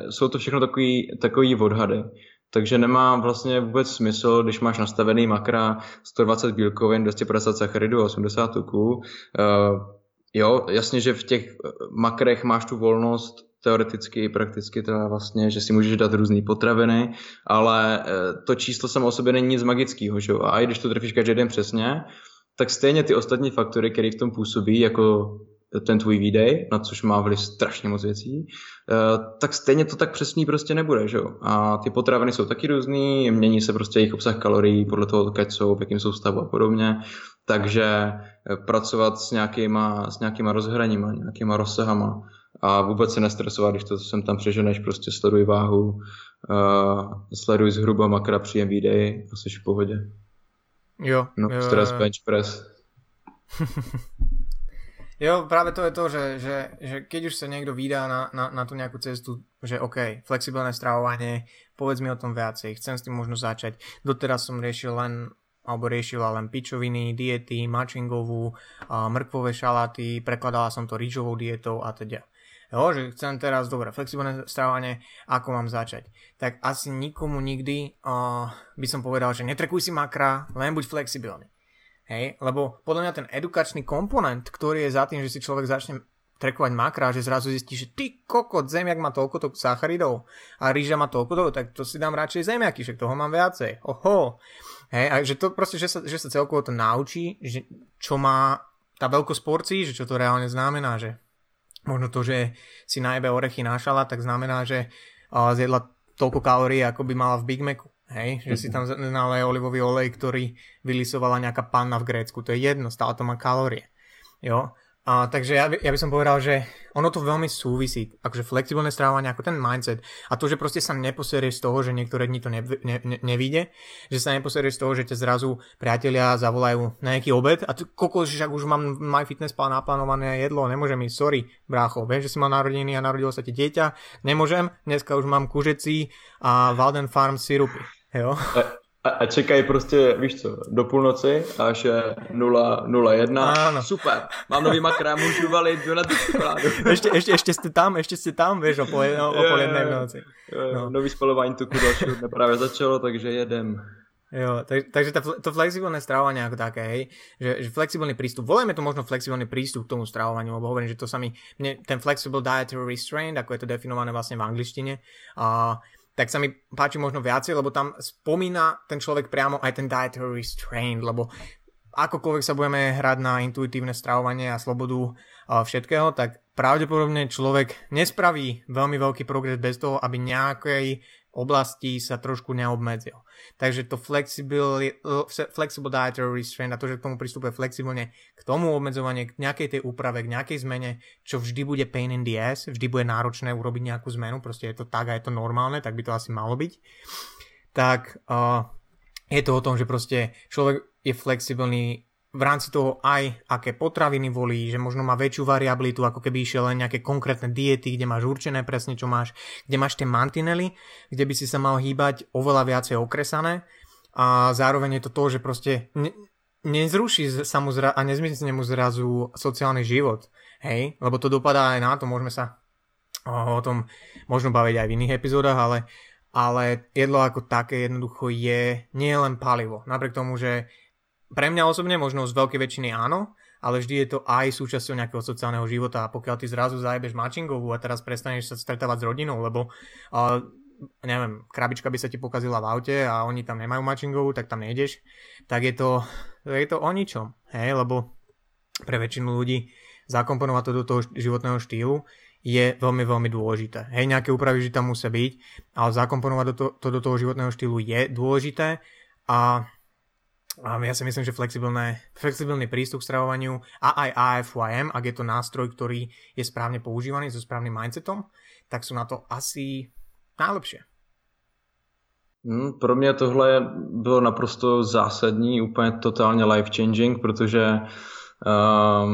jsou to všechno takový, takový odhady. Takže nemá vlastně vůbec smysl, když máš nastavený makra 120 bílkovin, 250 sacharidů a 80 tuků. Uh, jo, jasně, že v těch eh, makrech máš tu volnost teoreticky i prakticky teda vlastně, že si můžeš dát různé potraviny, ale uh, to číslo samo o sobě není nic magického, že jo? A i když to trefíš každý den přesně, tak stejně ty ostatní faktory, které v tom působí, jako ten tvůj výdej, na což má vliv strašně moc věcí, eh, tak stejně to tak přesný prostě nebude, že jo. A ty potraviny jsou taky různý, mění se prostě jejich obsah kalorií podle toho, jak jsou, v jakém jsou stavu a podobně, takže eh, pracovat s nějakýma, s nějakýma rozhraníma, nějakýma rozsahama a vůbec se nestresovat, když to sem tam přeženeš, prostě sleduj váhu, uh, sleduj zhruba makra příjem výdej a jsi v pohodě. Jo. No, jo, stres, bench press. Jo, práve to je to, že, že, že keď už sa niekto vydá na, na, na tú nejakú cestu, že OK, flexibilné stravovanie, povedz mi o tom viacej, chcem s tým možno začať. Doteraz som riešil len alebo riešila len pičoviny, diety, mačingovú, mrkvové šaláty, prekladala som to rýžovou dietou a teda. Jo, že chcem teraz, dobre, flexibilné stravovanie, ako mám začať. Tak asi nikomu nikdy uh, by som povedal, že netrekuj si makra, len buď flexibilný. Hej, lebo podľa mňa ten edukačný komponent, ktorý je za tým, že si človek začne trekovať makra, že zrazu zistí, že ty kokot, zemiak má toľko to sacharidov a rýža má toľko to, tak to si dám radšej zemiaky, však toho mám viacej. Oho. Hej, a že to proste, že sa, že sa celkovo to naučí, že čo má tá veľkosť porcií, že čo to reálne znamená, že možno to, že si najebe orechy nášala, tak znamená, že zjedla toľko kalórií, ako by mala v Big Macu. Hej, že si tam naleje olivový olej, ktorý vylisovala nejaká panna v Grécku. To je jedno, stále to má kalórie. Jo? A, takže ja, ja by som povedal, že ono to veľmi súvisí, akože flexibilné strávanie, ako ten mindset a to, že proste sa neposerieš z toho, že niektoré dni to ne, ne, ne, nevíde, že sa neposerieš z toho, že ťa zrazu priatelia zavolajú na nejaký obed a kokos, že už mám My Fitness plán naplánované jedlo, nemôžem ísť, sorry, brácho, vieš, že si mal narodeniny a narodilo sa ti dieťa, nemôžem, dneska už mám kužecí a Walden Farm sirupy. Jo? A, a čekají prostě, víš co, do půlnoci, až je 0, Áno. Super, mám nový makra, jdu na tú čokoládu. ešte, ešte, ešte ste tam, ešte ste tam, vieš, o pol, o, o pol jednej v noci. No. Nový spalování tuku dalšího dne práve začalo, takže jedem. Jo, tak, takže tá, to flexibilné stravovanie ako také, hej, že, že flexibilný prístup, volajme to možno flexibilný prístup k tomu stravovaniu, lebo hovorím, že to sa mi, mne, ten flexible dietary restraint, ako je to definované vlastne v angličtine, a uh, tak sa mi páči možno viacej, lebo tam spomína ten človek priamo aj ten dietary restraint, lebo akokoľvek sa budeme hrať na intuitívne stravovanie a slobodu všetkého, tak pravdepodobne človek nespraví veľmi veľký progres bez toho, aby nejakej oblasti sa trošku neobmedzil. Takže to flexible, flexible dietary restraint a to, že k tomu pristupuje flexibilne k tomu obmedzovanie, k nejakej tej úprave, k nejakej zmene, čo vždy bude pain in the ass, vždy bude náročné urobiť nejakú zmenu, proste je to tak a je to normálne, tak by to asi malo byť. Tak uh, je to o tom, že proste človek je flexibilný v rámci toho aj aké potraviny volí, že možno má väčšiu variabilitu, ako keby išiel len nejaké konkrétne diety, kde máš určené presne, čo máš, kde máš tie mantinely, kde by si sa mal hýbať oveľa viacej okresané a zároveň je to to, že proste ne, nezruší sa mu zra- a nezmizne mu zrazu sociálny život, hej, lebo to dopadá aj na to, môžeme sa o, tom možno baviť aj v iných epizódach, ale ale jedlo ako také jednoducho je nie len palivo. Napriek tomu, že pre mňa osobne možno z veľkej väčšiny áno, ale vždy je to aj súčasťou nejakého sociálneho života a pokiaľ ty zrazu zajebeš mačingovú a teraz prestaneš sa stretávať s rodinou, lebo uh, neviem, krabička by sa ti pokazila v aute a oni tam nemajú mačingovú, tak tam nejdeš, tak je to, je to o ničom, hej, lebo pre väčšinu ľudí zakomponovať to do toho životného štýlu je veľmi, veľmi dôležité. Hej, nejaké úpravy že tam musia byť, ale zakomponovať to, to do toho životného štýlu je dôležité a ja si myslím, že flexibilný prístup k stravovaniu a aj AFYM, ak je to nástroj, ktorý je správne používaný so správnym mindsetom, tak sú na to asi najlepšie. Hmm, pro mě tohle bylo naprosto zásadní, úplně totálně life changing, protože uh,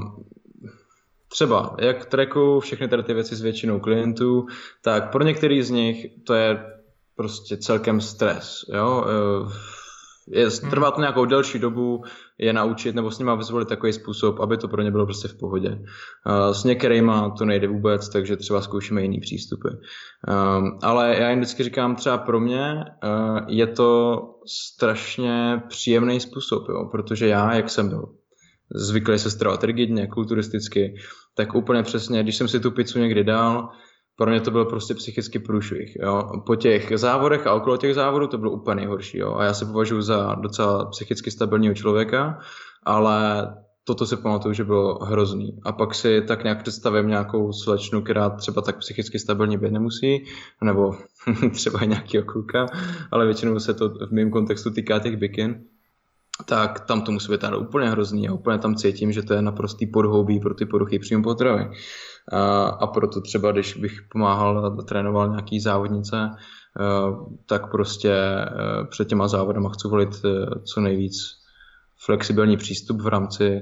třeba jak trackuju všechny tady ty věci s většinou klientů, tak pro některý z nich to je prostě celkem stres. Jo? Uh, je, hmm. trvá to nějakou delší dobu je naučit nebo s nima vyzvolit takový způsob, aby to pro ně bylo prostě v pohodě. S některýma to nejde vůbec, takže třeba zkoušíme jiný přístupy. Um, ale já jim vždycky říkám, třeba pro mě uh, je to strašně příjemný způsob, jo? protože já, jak jsem byl zvyklý se stravovat rigidně, kulturisticky, tak úplně přesně, když jsem si tu pizzu někdy dal, pro mě to byl prostě psychický průšvih. Jo. Po těch závodech a okolo těch závodů to bylo úplně nejhorší. Jo. A já se považuji za docela psychicky stabilního člověka, ale toto si pamatuju, že bylo hrozný. A pak si tak nějak představím nějakou slečnu, která třeba tak psychicky stabilně být nemusí, nebo třeba i nějakého kluka, ale většinou se to v mém kontextu týká těch bikin, tak tam to musí být úplně hrozný a úplně tam cítím, že to je naprostý podhoubí pro ty poruchy příjmu potravy. A, proto třeba, když bych pomáhal a trénoval nějaký závodnice, tak prostě před těma závodama chci volit co nejvíc flexibilní přístup v rámci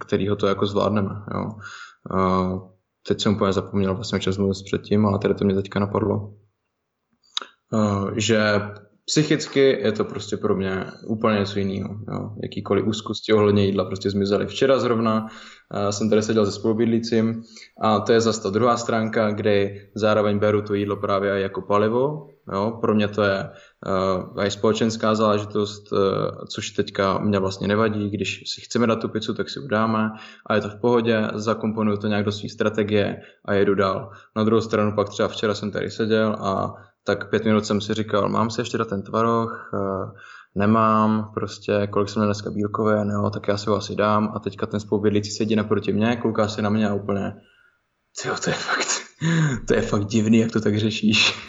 kterého to jako zvládneme. Jo. Teď jsem úplně zapomněl vlastně čas mluvit předtím, ale tady to mě teďka napadlo. Že Psychicky je to prostě pro mě úplně něco jiného. Jakýkoliv úzkosti ohledně jídla prostě zmizely. Včera zrovna uh, jsem tady seděl se spolubydlícím a to je zase ta druhá stránka, kde zároveň beru to jídlo právě jako palivo. Jo. Pro mě to je uh, i společenská záležitost, uh, což teďka mě vlastně nevadí. Když si chceme dát tu pizzu, tak si udáme a je to v pohodě, zakomponuju to nějak do své strategie a jedu dál. Na druhou stranu pak třeba včera jsem tady seděl a tak pět minut jsem si říkal, mám si ještě dát ten tvaroh, eh, nemám, prostě kolik jsem měl dneska bílkové, no, tak já si ho asi dám. A teďka ten spolubydlící sedí naproti mě, kouká se na mě a úplně, tyjo, to je fakt, to je fakt divný, jak to tak řešíš.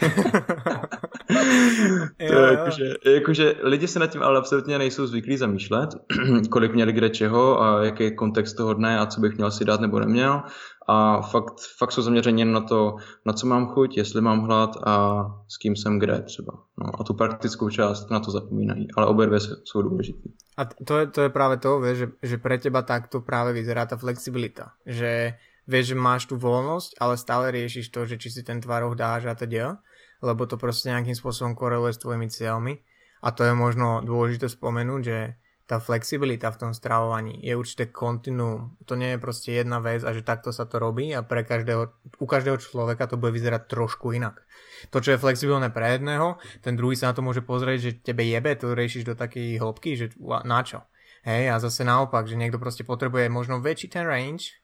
to je jakože, jakože lidi se nad tím ale absolutně nejsou zvyklí zamýšlet, kolik měli kde čeho a jaký je kontext toho dne a co bych měl si dát nebo neměl a fakt, fakt jsou zaměřeni na to, na co mám chuť, jestli mám hlad a s kým jsem kde třeba. No, a tu praktickou část na to zapomínají, ale obě dvě jsou důležité. A to je, to je práve to, vieš, že, že pre teba takto práve vyzerá tá flexibilita. Že vieš, že máš tú voľnosť, ale stále riešiš to, že či si ten tvaroh dáš a teda, lebo to proste nejakým spôsobom koreluje s tvojimi cieľmi. A to je možno dôležité spomenúť, že tá flexibilita v tom stravovaní je určité kontinuum. To nie je proste jedna vec a že takto sa to robí a pre každého, u každého človeka to bude vyzerať trošku inak. To, čo je flexibilné pre jedného, ten druhý sa na to môže pozrieť, že tebe jebe, to riešiš do takej hĺbky, že na čo. Hej, a zase naopak, že niekto proste potrebuje možno väčší ten range,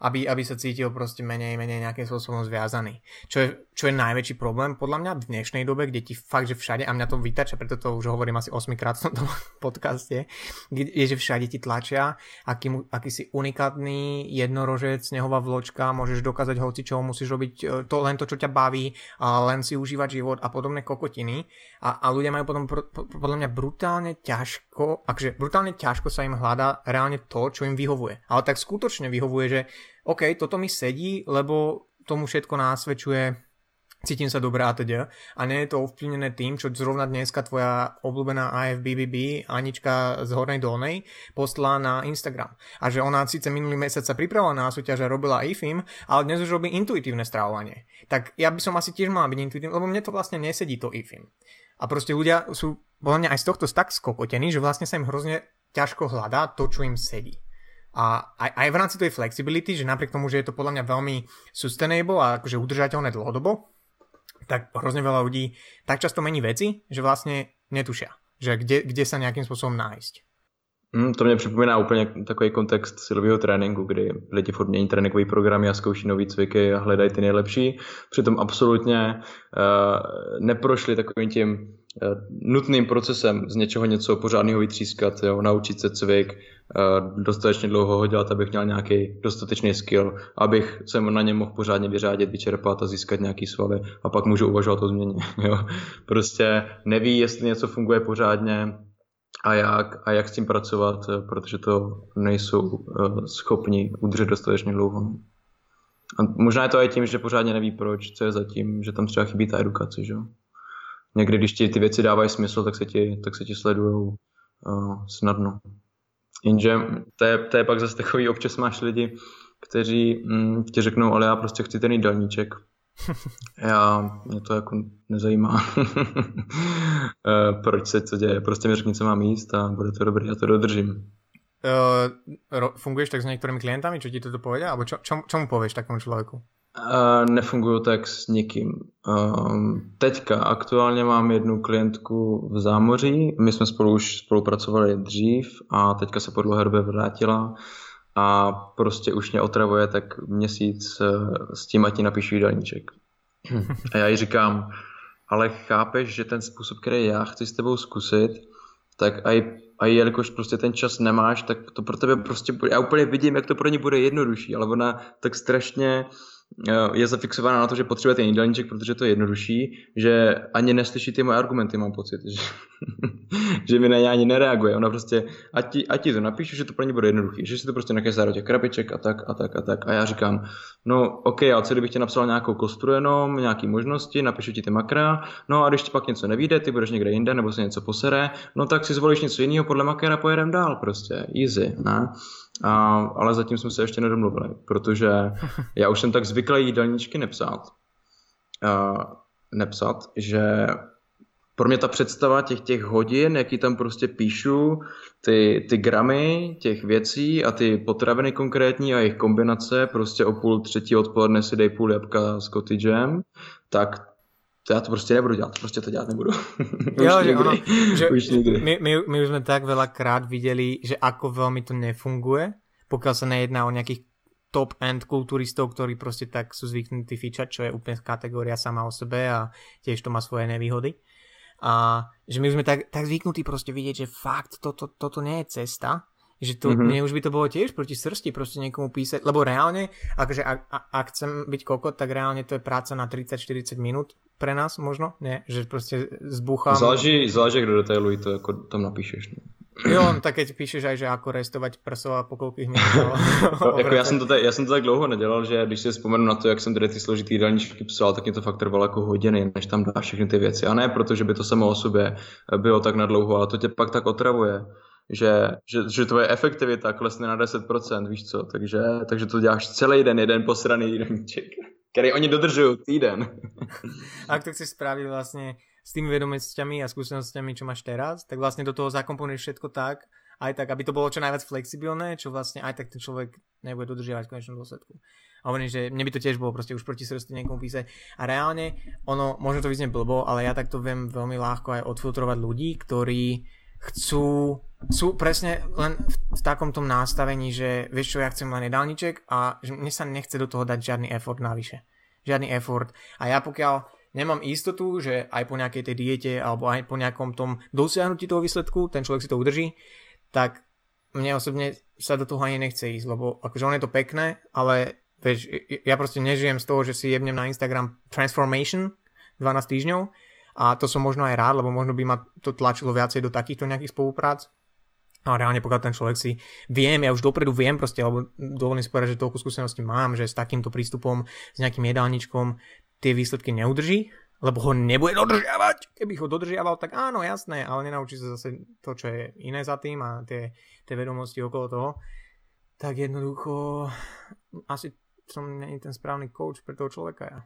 aby, aby sa cítil proste menej, menej nejakým spôsobom zviazaný. Čo je, čo je najväčší problém podľa mňa v dnešnej dobe, kde ti fakt, že všade, a mňa to vytača, preto to už hovorím asi 8 krát v tomto podcaste, je, že všade ti tlačia, aký, aký si unikátny jednorožec, snehová vločka, môžeš dokázať hoci čo, musíš robiť e, to, len to, čo ťa baví, a len si užívať život a podobné kokotiny. A, a ľudia majú potom podľa mňa brutálne ťažko, akže brutálne ťažko sa im hľadá reálne to, čo im vyhovuje. Ale tak skutočne vyhovuje, že OK, toto mi sedí, lebo tomu všetko násvedčuje cítim sa dobrá a teda. A nie je to ovplyvnené tým, čo zrovna dneska tvoja obľúbená AFBBB Anička z Hornej Dolnej poslala na Instagram. A že ona síce minulý mesiac sa pripravovala na súťaž a robila IFIM, ale dnes už robí intuitívne stravovanie. Tak ja by som asi tiež mal byť intuitívny, lebo mne to vlastne nesedí to IFIM. A proste ľudia sú podľa mňa aj z tohto tak skokotení, že vlastne sa im hrozne ťažko hľadá to, čo im sedí. A aj, aj v rámci tej flexibility, že napriek tomu, že je to podľa mňa veľmi sustainable a akože udržateľné dlhodobo, tak hrozne veľa ľudí tak často mení veci, že vlastne netušia, že kde, kde sa nejakým spôsobom nájsť. Mm, to mě připomíná úplně takový kontext silového tréninku, kdy lidi furt mění tréninkové programy a zkouší nové cviky a hledají ty nejlepší. Přitom absolutně uh, neprošli takovým tím nutným procesem z něčeho něco pořádného vytřískat, jo, naučit se cvik, dostatečně dlouho ho dělat, abych měl nějaký dostatečný skill, abych se na něm mohl pořádně vyřádit, vyčerpat a získat nějaký svaly a pak můžu uvažovat o změně. Jo. Prostě neví, jestli něco funguje pořádně a jak, a jak s tím pracovat, protože to nejsou schopni udržet dostatečně dlouho. A možná je to i tím, že pořádně neví proč, co je zatím, že tam třeba chybí ta edukace, že Někdy, když ti ty věci dávají smysl, tak se ti, tak se ti sledují uh, snadno. Jenže to je, to je pak zase takový, občas máš lidi, kteří mm, ti řeknou, ale já prostě chci ten jídelníček. Já, mě to jako nezajímá, eh, proč se to děje. Prostě mi řekni, co mám jíst a bude to dobrý, já to dodržím. Uh, funguješ tak s některými klientami, čo ti toto povedia? Alebo čo, čo, čo mu povieš takému člověku? Uh, nefunguju tak s nikým. Uh, teďka aktuálně mám jednu klientku v Zámoří, my jsme spolu už spolupracovali dřív a teďka se po dlouhé době vrátila a prostě už mě otravuje tak měsíc uh, s tím, ať ti napíšu jídelníček. A já jí říkám, ale chápeš, že ten způsob, který já chci s tebou zkusit, tak aj, aj jelikož prostě ten čas nemáš, tak to pro tebe prostě bude, já úplně vidím, jak to pro ně bude jednodušší, ale ona tak strašně Eh, je zafixovaná na to, že potřebuje ten jídelníček, protože to je jednodušší, že ani neslyší ty moje argumenty, mám pocit, že, že mi na ně ani nereaguje. Ona prostě, ať ti, ať ti to napíšu, že to pro ně bude jednoduchý, že si to prostě necháš do těch krabiček a tak a tak a tak. A já říkám, no ok, a co kdybych ti napsal nějakou kostru jenom, nějaký možnosti, napíšu ti ty makra, no a když ti pak něco nevíde, ty budeš někde jinde nebo se něco posere, no tak si zvolíš něco jiného podle makra a pojedem dál prostě, easy, ne? A, ale zatím jsme se ještě nedomluvili, protože já už jsem tak zvyklý jídelníčky nepsat, a, nepsat, že pro mě ta představa těch, těch hodin, jaký tam prostě píšu, ty, ty gramy těch věcí a ty potraviny konkrétní a jejich kombinace, prostě o půl třetí odpoledne si dej půl jabka s cottagem, tak to já to prostě nebudu dělat, prostě to dělat nebudu. jo, už že, ono, že už nikdy. My, my, my už jsme tak veľakrát viděli, že ako veľmi to nefunguje, pokiaľ sa nejedná o nejakých top-end kulturistov, ktorí prostě tak sú zvyknutí fičať, čo je úplne kategória sama o sebe a tiež to má svoje nevýhody. A že my sme tak, tak zvyknutí prostě vidieť, že fakt toto, toto nie je cesta, že to, mm-hmm. mne už by to bolo tiež proti srsti prostě niekomu písať, lebo reálne, akože ak, ak chcem byť kokot, tak reálne to je práca na 30-40 minút pre nás možno, ne? Že prostě zbuchám. Záleží, záleží, kdo detailují to, jako tam napíšeš. Ne? Jo, tak keď píšeš aj, že ako restovať prso a po koľkých minutách. jako já, jsem to tak, já jsem to tak dlouho nedělal, že když si vzpomenu na to, jak jsem tady ty složitý jídelníčky psal, tak mě to fakt trvalo jako hodiny, než tam dá všechny ty věci. A ne proto, že by to samo o sobě bylo tak na dlouho, ale to tě pak tak otravuje že, že, že tvoje efektivita klesne na 10%, víš co, takže, takže to děláš celý den, jeden posraný jídelníček, který oni dodržují týden. Ak to chceš spraviť vlastne s tými vedomosťami a skúsenostiami, čo máš teraz, tak vlastne do toho zakomponuješ všetko tak, aj tak, aby to bolo čo najviac flexibilné, čo vlastne aj tak ten človek nebude dodržiavať v konečnom dôsledku. A hovorím, že mne by to tiež bolo proste už proti srsti niekomu písať. A reálne, ono, možno to vyznie blbo, ale ja takto viem veľmi ľahko aj odfiltrovať ľudí, ktorí chcú, sú presne len v, v takom tom nastavení, že vieš čo, ja chcem len jedálniček a že mne sa nechce do toho dať žiadny effort navyše. Žiadny effort. A ja pokiaľ nemám istotu, že aj po nejakej tej diete alebo aj po nejakom tom dosiahnutí toho výsledku ten človek si to udrží, tak mne osobne sa do toho ani nechce ísť, lebo akože on je to pekné, ale vieš, ja proste nežijem z toho, že si jebnem na Instagram transformation 12 týždňov a to som možno aj rád, lebo možno by ma to tlačilo viacej do takýchto nejakých spoluprác. A reálne pokiaľ ten človek si viem, ja už dopredu viem proste, alebo dovolím si povedať, že toľko skúseností mám, že s takýmto prístupom, s nejakým jedálničkom tie výsledky neudrží, lebo ho nebude dodržiavať. Keby ho dodržiaval, tak áno, jasné, ale nenaučí sa zase to, čo je iné za tým a tie, tie vedomosti okolo toho. Tak jednoducho asi som nie ten správny coach pre toho človeka ja.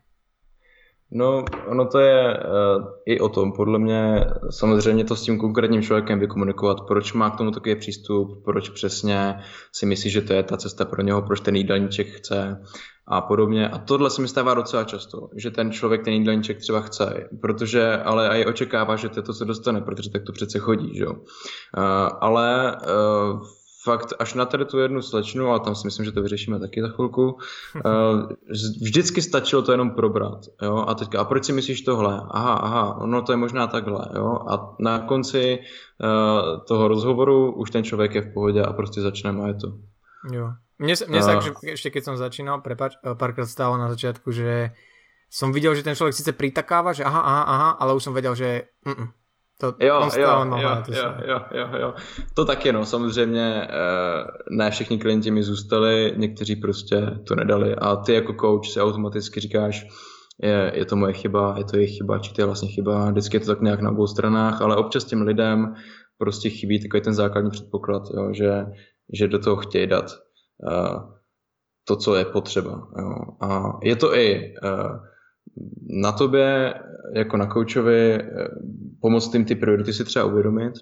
No, ono to je uh, i o tom, podle mě samozřejmě to s tím konkrétním člověkem vykomunikovat, proč má k tomu takový přístup, proč přesně si myslí, že to je ta cesta pro něho, proč ten jídelníček chce a podobně. A tohle se mi stává docela často, že ten člověk ten jídelníček třeba chce, protože ale i očekává, že to se dostane, protože tak to přece chodí, že jo. Uh, ale uh, fakt až na tady tu jednu slečnu, a tam si myslím, že to vyřešíme taky za chvilku, uh, vždycky stačilo to jenom probrat, jo, a teďka, a proč si myslíš tohle? Aha, aha, no to je možná takhle, jo, a na konci uh, toho rozhovoru už ten člověk je v pohodě a prostě začneme a je to. Jo. Mne, mne sa, že ešte keď som začínal, prepač, párkrát stalo na začiatku, že som videl, že ten človek síce pritakáva, že aha, aha, aha, ale už som vedel, že mm, to jo, jo, jo, jo, jo, jo, jo. To taky, no, samozřejmě eh, ne všichni klienti mi zůstali, někteří prostě to nedali a ty jako coach si automaticky říkáš, je, je to moje chyba, je to jejich chyba, či to je vlastně chyba, vždycky je to tak nějak na obou stranách, ale občas těm lidem prostě chybí takový ten základní předpoklad, jo, že, že do toho chtějí dát uh, to, co je potřeba. Jo. A je to i uh, na tobě, jako na koučovi, pomoct tím ty priority si třeba uvědomit,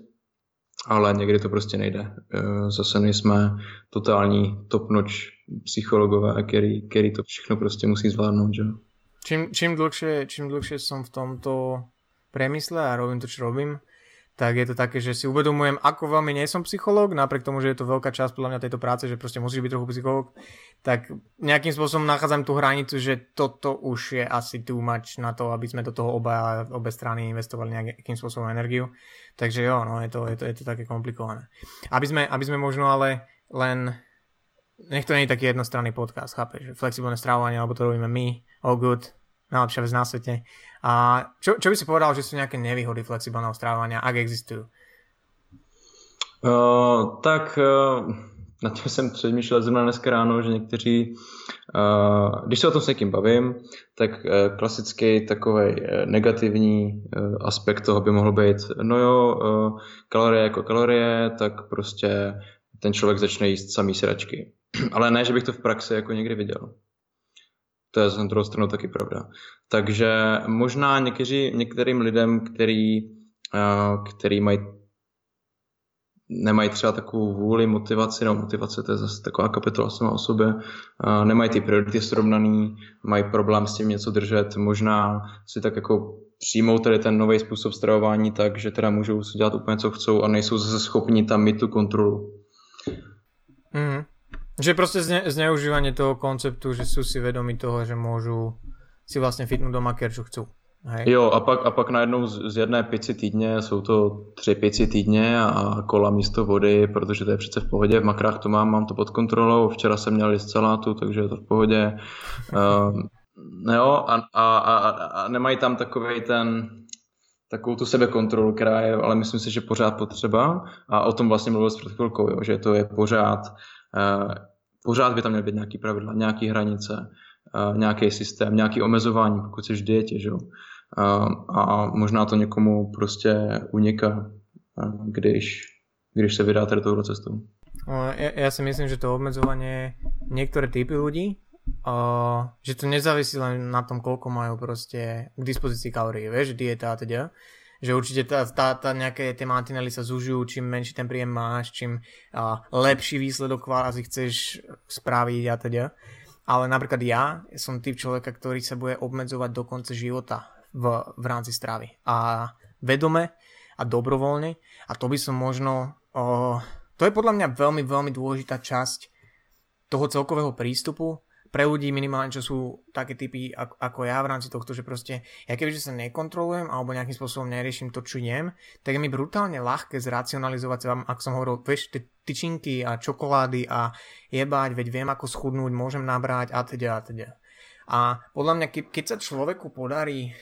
ale někdy to prostě nejde. Eh, zase nejsme totální top-notch psychologové, který, který to všechno prostě musí zvládnout. Že? Čím, čím, dlhšie, čím dlhšie som v tomto premysle a robím to, čo robím, tak je to také, že si uvedomujem, ako veľmi nie som psychológ, napriek tomu, že je to veľká časť podľa mňa tejto práce, že proste musíš byť trochu psychológ, tak nejakým spôsobom nachádzam tú hranicu, že toto už je asi too much na to, aby sme do toho oba, obe strany investovali nejakým spôsobom energiu. Takže jo, no, je to, je to, je to také komplikované. Aby sme, aby sme možno ale len nech to nie je taký jednostranný podcast, chápeš, flexibilné stravovanie, alebo to robíme my, all good, najlepšia vec na svete. A čo, čo by si povedal, že sú nejaké nevýhody flexibilného strávania, ak existujú? Uh, tak uh, na tím jsem přemýšlel zrovna dneska ráno, že někteří, uh, když se o tom s někým bavím, tak uh, klasický takový uh, negativní uh, aspekt toho by mohl být, no jo, uh, kalorie jako kalorie, tak prostě ten člověk začne jíst samý sračky. Ale ne, že bych to v praxi jako někdy viděl. To je na druhou stranu taky pravda. Takže možná někteří, některým lidem, který, který mají nemají třeba takovou vůli, motivaci, no motivace to je zase taková kapitola sama o sobě, nemají ty priority srovnaný, mají problém s tím něco držet, možná si tak jako přijmou tady ten nový způsob stravování tak, že teda můžou si dělat úplně co chcou a nejsou zase schopni tam mít tu kontrolu. Mm. Že proste zne, zneužívanie toho konceptu, že sú si vedomi toho, že môžu si vlastne fitnúť doma, keď čo chcú. Hej. Jo, a pak, a pak najednou z, z jedné pici týdně jsou to tři pici týdně a kola místo vody, protože to je přece v pohodě. V makrách to mám, mám to pod kontrolou. Včera jsem měl z celátu, takže je to v pohodě. Uh, jo, a, a, a, a nemají tam takový ten, takovou tu sebekontrolu, která je, ale myslím si, že pořád potřeba. A o tom vlastně mluvil s před chvilkou, jo, že to je pořád pořád by tam měly být nějaké pravidla, nějaké hranice, eh, nějaký systém, nějaké omezování, pokud jsi v dietě? Eh, a možná to někomu prostě uniká, když, když se vydá tady touto cestou. Ja, ja si myslím, že to obmedzovanie niektoré typy ľudí, uh, že to nezávisí len na tom, koľko majú proste k dispozícii kalórií, vieš, dieta a teda, že určite tá, tá, tá nejaké tie mantinely sa zužujú, čím menší ten príjem máš, čím uh, lepší výsledok kvázi chceš spraviť a teda. Ale napríklad ja som typ človeka, ktorý sa bude obmedzovať do konca života v, v rámci stravy. A vedome a dobrovoľne. A to by som možno... Uh, to je podľa mňa veľmi, veľmi dôležitá časť toho celkového prístupu, pre ľudí minimálne, čo sú také typy ako, ako ja v rámci tohto, že proste ja kebyže sa nekontrolujem alebo nejakým spôsobom neriešim to, čo jem, tak je mi brutálne ľahké zracionalizovať sa vám, ako som hovoril, vieš, tie tyčinky a čokolády a jebať, veď viem ako schudnúť, môžem nabrať a teda a teda. A podľa mňa, ke, keď sa človeku podarí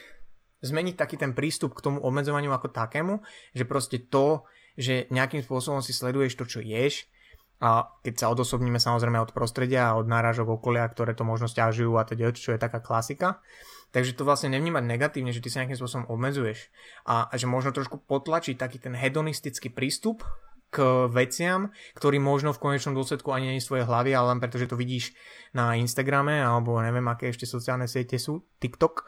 zmeniť taký ten prístup k tomu obmedzovaniu ako takému, že proste to, že nejakým spôsobom si sleduješ to, čo ješ, a keď sa odosobníme samozrejme od prostredia a od náražok okolia, ktoré to možno stiažujú a teda, čo je taká klasika. Takže to vlastne nevnímať negatívne, že ty sa nejakým spôsobom obmedzuješ a, a že možno trošku potlačiť taký ten hedonistický prístup k veciam, ktorý možno v konečnom dôsledku ani nie je svoje hlavy, ale len preto, že to vidíš na Instagrame alebo neviem, aké ešte sociálne siete sú, TikTok,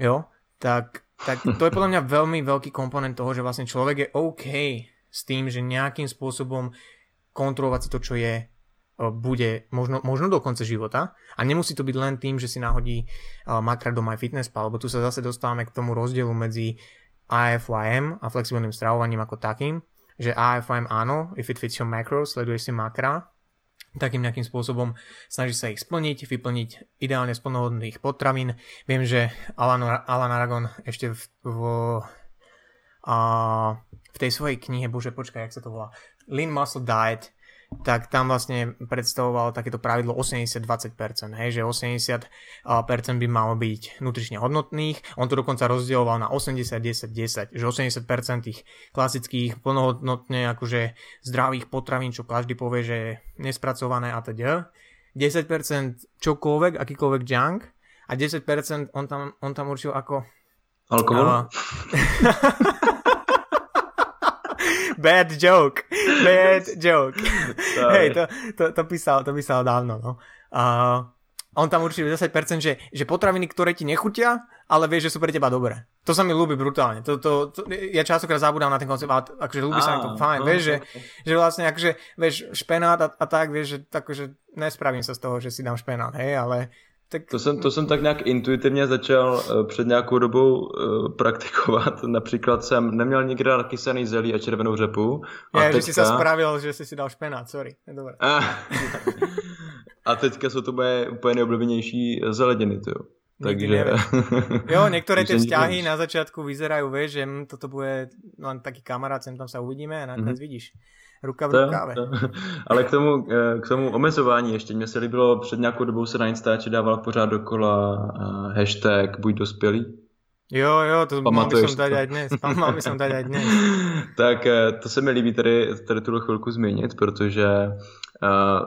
jo, tak, tak to je podľa mňa veľmi veľký komponent toho, že vlastne človek je OK s tým, že nejakým spôsobom kontrolovať si to, čo je, e, bude možno, možno do konca života a nemusí to byť len tým, že si nahodí e, makra do My Fitness Pal, lebo tu sa zase dostávame k tomu rozdielu medzi AFYM a flexibilným stravovaním ako takým, že AFM áno, if it fits your macros, sleduješ si makra, takým nejakým spôsobom snaží sa ich splniť, vyplniť ideálne z plnohodných potravín. Viem, že Alan, Alan Aragon ešte v, v, a, v tej svojej knihe, bože počkaj, jak sa to volá, Lean Muscle Diet, tak tam vlastne predstavoval takéto pravidlo 80-20%, hej, že 80% by malo byť nutrične hodnotných, on to dokonca rozdieloval na 80-10-10, že 80% tých klasických plnohodnotne akože zdravých potravín, čo každý povie, že je nespracované a teda, 10% čokoľvek, akýkoľvek junk a 10% on tam, on tam určil ako... Alkohol? Uh, Bad joke. Bad joke. Hej, to, to, to, písal, to písal dávno, no. Uh, on tam určite 10%, že, že potraviny, ktoré ti nechutia, ale vieš, že sú pre teba dobré. To sa mi ľúbi brutálne. To, to, to, ja častokrát zabudám na ten koncept, ale akože ľúbi sa mi to fajn. No, vieš, že, že vlastne akože, vieš, špenát a, a tak, vieš, že akože nespravím sa z toho, že si dám špenát, hej, ale tak... To, jsem, to jsem tak nějak intuitivně začal uh, před nějakou dobou uh, praktikovat. Například jsem neměl nikdy rád kysaný zelí a červenou řepu. A Je, teďka... že si se spravil, že jsi si dal špenát, sorry. Dobré. A, a teďka jsou to moje úplně nejoblíbenější zelediny, jo. Takže... Jo, niektoré tie vzťahy na začiatku vyzerajú, vieš, že toto bude len taký kamarát, sem tam sa uvidíme a nakoniec mm-hmm. vidíš ruka v rukáve. To, to. Ale k tomu, eh, k tomu omezování ještě, mně se líbilo, před nějakou dobou se na Instači dával pořád dokola uh, hashtag buď dospělý. Jo, jo, to mal by som dať aj dnes. Mal by som dať aj dnes. tak eh, to se mi líbí tady, tady tuhle chvilku zmínit, protože uh,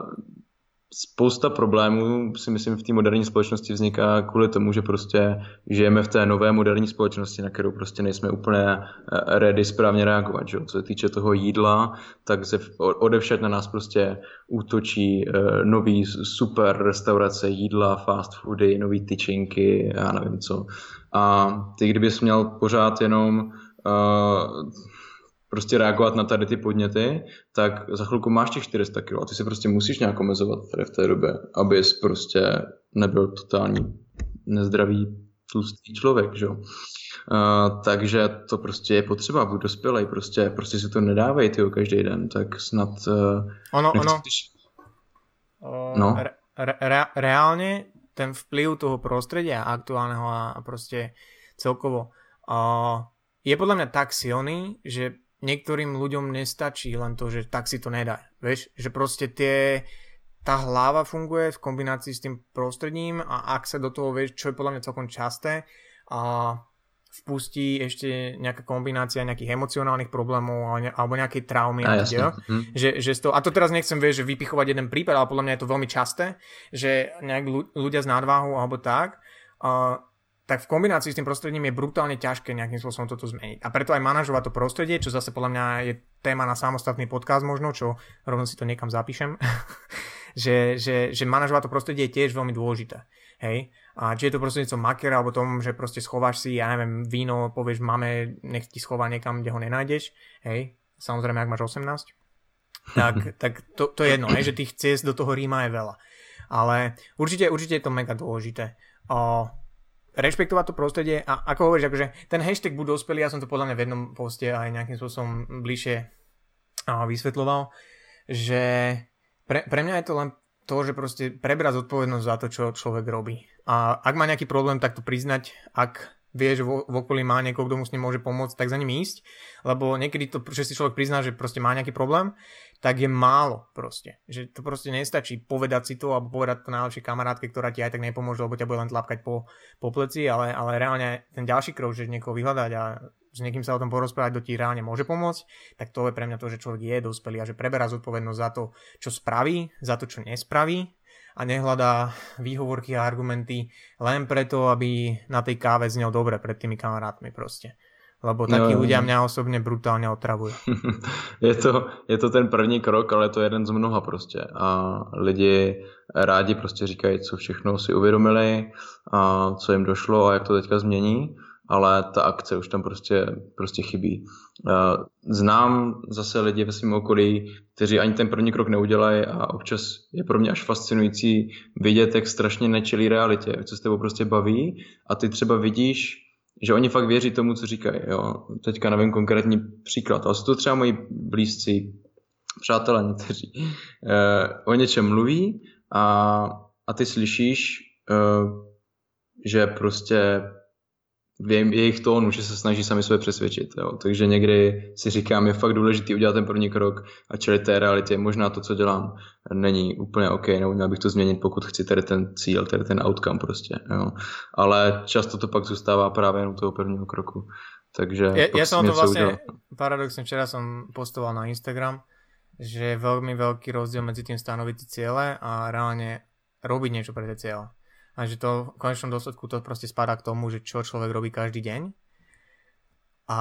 spousta problémů si myslím v té moderní společnosti vzniká kvůli tomu, že prostě žijeme v té nové moderní společnosti, na kterou prostě nejsme úplně eh, ready správně reagovat. Že? Co se týče toho jídla, tak se odevšet na nás prostě útočí uh, nový super restaurace jídla, fast foody, nový tyčinky, já nevím co. A ty kdybys měl pořád jenom uh, prostě reagovat na tady ty podněty, tak za chvilku máš těch 400 kg a ty si prostě musíš nějak omezovat tady v té době, abys prostě nebyl totální nezdravý tlustý člověk, že? Uh, takže to prostě je potřeba, buď dospělej, prostě, prostě si to nedávej tyjo, každý den, tak snad... Uh, ono, ono, no. re, re, reálne ten vplyv toho prostredia aktuálneho a, a proste celkovo uh, je podľa mňa tak silný, že niektorým ľuďom nestačí len to, že tak si to nedá. Vieš, že proste tie, tá hlava funguje v kombinácii s tým prostredím a ak sa do toho vieš, čo je podľa mňa celkom časté, a vpustí ešte nejaká kombinácia nejakých emocionálnych problémov alebo nejakej traumy. A, ja, hm. že, že to, a to teraz nechcem vieš, že vypichovať jeden prípad, ale podľa mňa je to veľmi časté, že nejak ľudia s nadváhou alebo tak a tak v kombinácii s tým prostredím je brutálne ťažké nejakým spôsobom toto zmeniť. A preto aj manažovať to prostredie, čo zase podľa mňa je téma na samostatný podcast možno, čo rovno si to niekam zapíšem, že, že, že manažovať to prostredie je tiež veľmi dôležité. Hej? A či je to prostredníctvom makera, alebo tom, že proste schováš si, ja neviem, víno, povieš máme, nech ti schová niekam, kde ho nenájdeš, hej, samozrejme, ak máš 18, tak, tak to, to je jedno, hej, že tých ciest do toho Ríma je veľa. Ale určite, určite je to mega dôležité. O, rešpektovať to prostredie a ako hovoríš, akože ten hashtag buď dospelý, ja som to podľa mňa v jednom poste aj nejakým spôsobom bližšie vysvetloval, že pre, pre mňa je to len to, že proste prebrať zodpovednosť za to, čo človek robí. A ak má nejaký problém, tak to priznať, ak vie, že v, okolí má niekoho, kto mu s ním môže pomôcť, tak za ním ísť, lebo niekedy to, že si človek prizná, že proste má nejaký problém, tak je málo proste. Že to proste nestačí povedať si to alebo povedať to najlepšej kamarátke, ktorá ti aj tak nepomôže, lebo ťa bude len tlapkať po, po pleci, ale, ale reálne ten ďalší krok, že niekoho vyhľadať a s niekým sa o tom porozprávať, kto ti reálne môže pomôcť, tak to je pre mňa to, že človek je dospelý a že preberá zodpovednosť za to, čo spraví, za to, čo nespraví a nehľadá výhovorky a argumenty len preto, aby na tej káve znel dobre pred tými kamarátmi proste lebo takí no, ľudia mňa osobne brutálne otravujú. je, to, je to ten první krok, ale to je jeden z mnoha prostě. A lidi rádi prostě říkají, co všechno si uvědomili, a co jim došlo a jak to teďka změní, ale ta akce už tam prostě, prostě chybí. Znám zase lidi ve svém okolí, kteří ani ten první krok neudělají a občas je pro mě až fascinující vidět, jak strašně nečelí realitě, co s tebou prostě baví a ty třeba vidíš, že oni fakt věří tomu, co říkají. Jo. Teďka nevím konkrétní příklad, ale jsou to třeba moji blízcí přátelé někteří. Eh, o něčem mluví a, a ty slyšíš, eh, že prostě v jejich tónu, že se snaží sami sebe přesvědčit. Jo. Takže někdy si říkám, je fakt důležité udělat ten první krok a čelit té realitě. Možná to, co dělám, není úplně OK, nebo měl bych to změnit, pokud chci tady ten cíl, tady ten outcome prostě. Jo. Ale často to pak zůstává právě jenom toho prvního kroku. Takže ja, ja som to vlastne, paradoxne včera som postoval na Instagram, že je veľmi veľký rozdiel medzi tým stanoviť ciele a reálne robiť niečo pre tie ciele a že to v konečnom dôsledku to proste spadá k tomu, že čo človek robí každý deň. A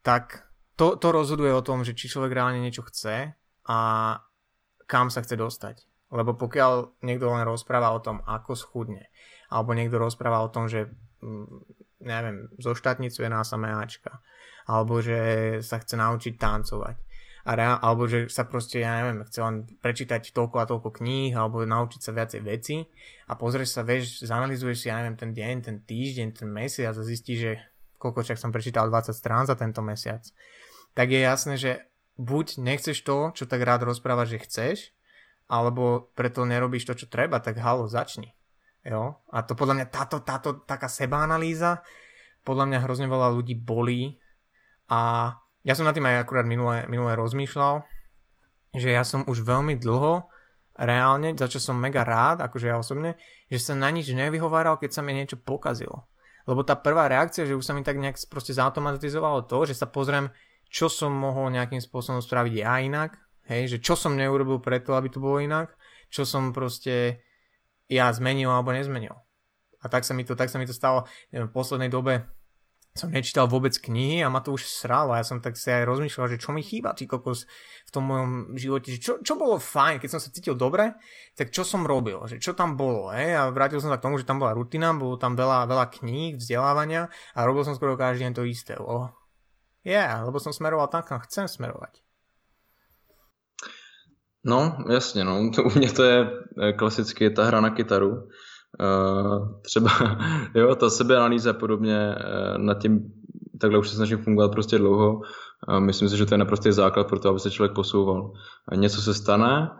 tak to, to rozhoduje o tom, že či človek reálne niečo chce a kam sa chce dostať. Lebo pokiaľ niekto len rozpráva o tom, ako schudne, alebo niekto rozpráva o tom, že mm, neviem, zo štátnicuje na samé Ačka, alebo že sa chce naučiť tancovať, a rea- alebo že sa proste, ja neviem, chce len prečítať toľko a toľko kníh alebo naučiť sa viacej veci a pozrieš sa, vieš, zanalizuješ si, ja neviem, ten deň, ten týždeň, ten mesiac a zistíš, že koľko čak som prečítal 20 strán za tento mesiac, tak je jasné, že buď nechceš to, čo tak rád rozprávaš, že chceš, alebo preto nerobíš to, čo treba, tak halo, začni. Jo? A to podľa mňa táto, táto taká sebaanalýza podľa mňa hrozne veľa ľudí bolí a ja som na tým aj akurát minule, minule rozmýšľal, že ja som už veľmi dlho reálne, za čo som mega rád, akože ja osobne, že sa na nič nevyhováral, keď sa mi niečo pokazilo. Lebo tá prvá reakcia, že už sa mi tak nejak proste zautomatizovalo to, že sa pozriem, čo som mohol nejakým spôsobom spraviť ja inak, hej, že čo som neurobil preto, aby to bolo inak, čo som proste ja zmenil alebo nezmenil. A tak sa mi to, tak sa mi to stalo neviem, v poslednej dobe som nečítal vôbec knihy a ma to už sralo. Ja som tak si aj rozmýšľal, že čo mi chýba, ty kokos v tom mojom živote, že čo, čo bolo fajn, keď som sa cítil dobre, tak čo som robil, že čo tam bolo. Hej? A vrátil som sa k tomu, že tam bola rutina, bolo tam veľa, veľa kníh, vzdelávania a robil som skoro každý deň to isté. Oh. Yeah, lebo som smeroval tam, kam chcem smerovať. No, jasně, no. U mě to je eh, klasicky ta hra na kytaru třeba, jo, ta sebeanalýza podobně, uh, nad tím takhle už se snažím fungovat prostě dlouho. Uh, myslím si, že to je naprostý základ pro to, aby se člověk posouval. Něco se stane,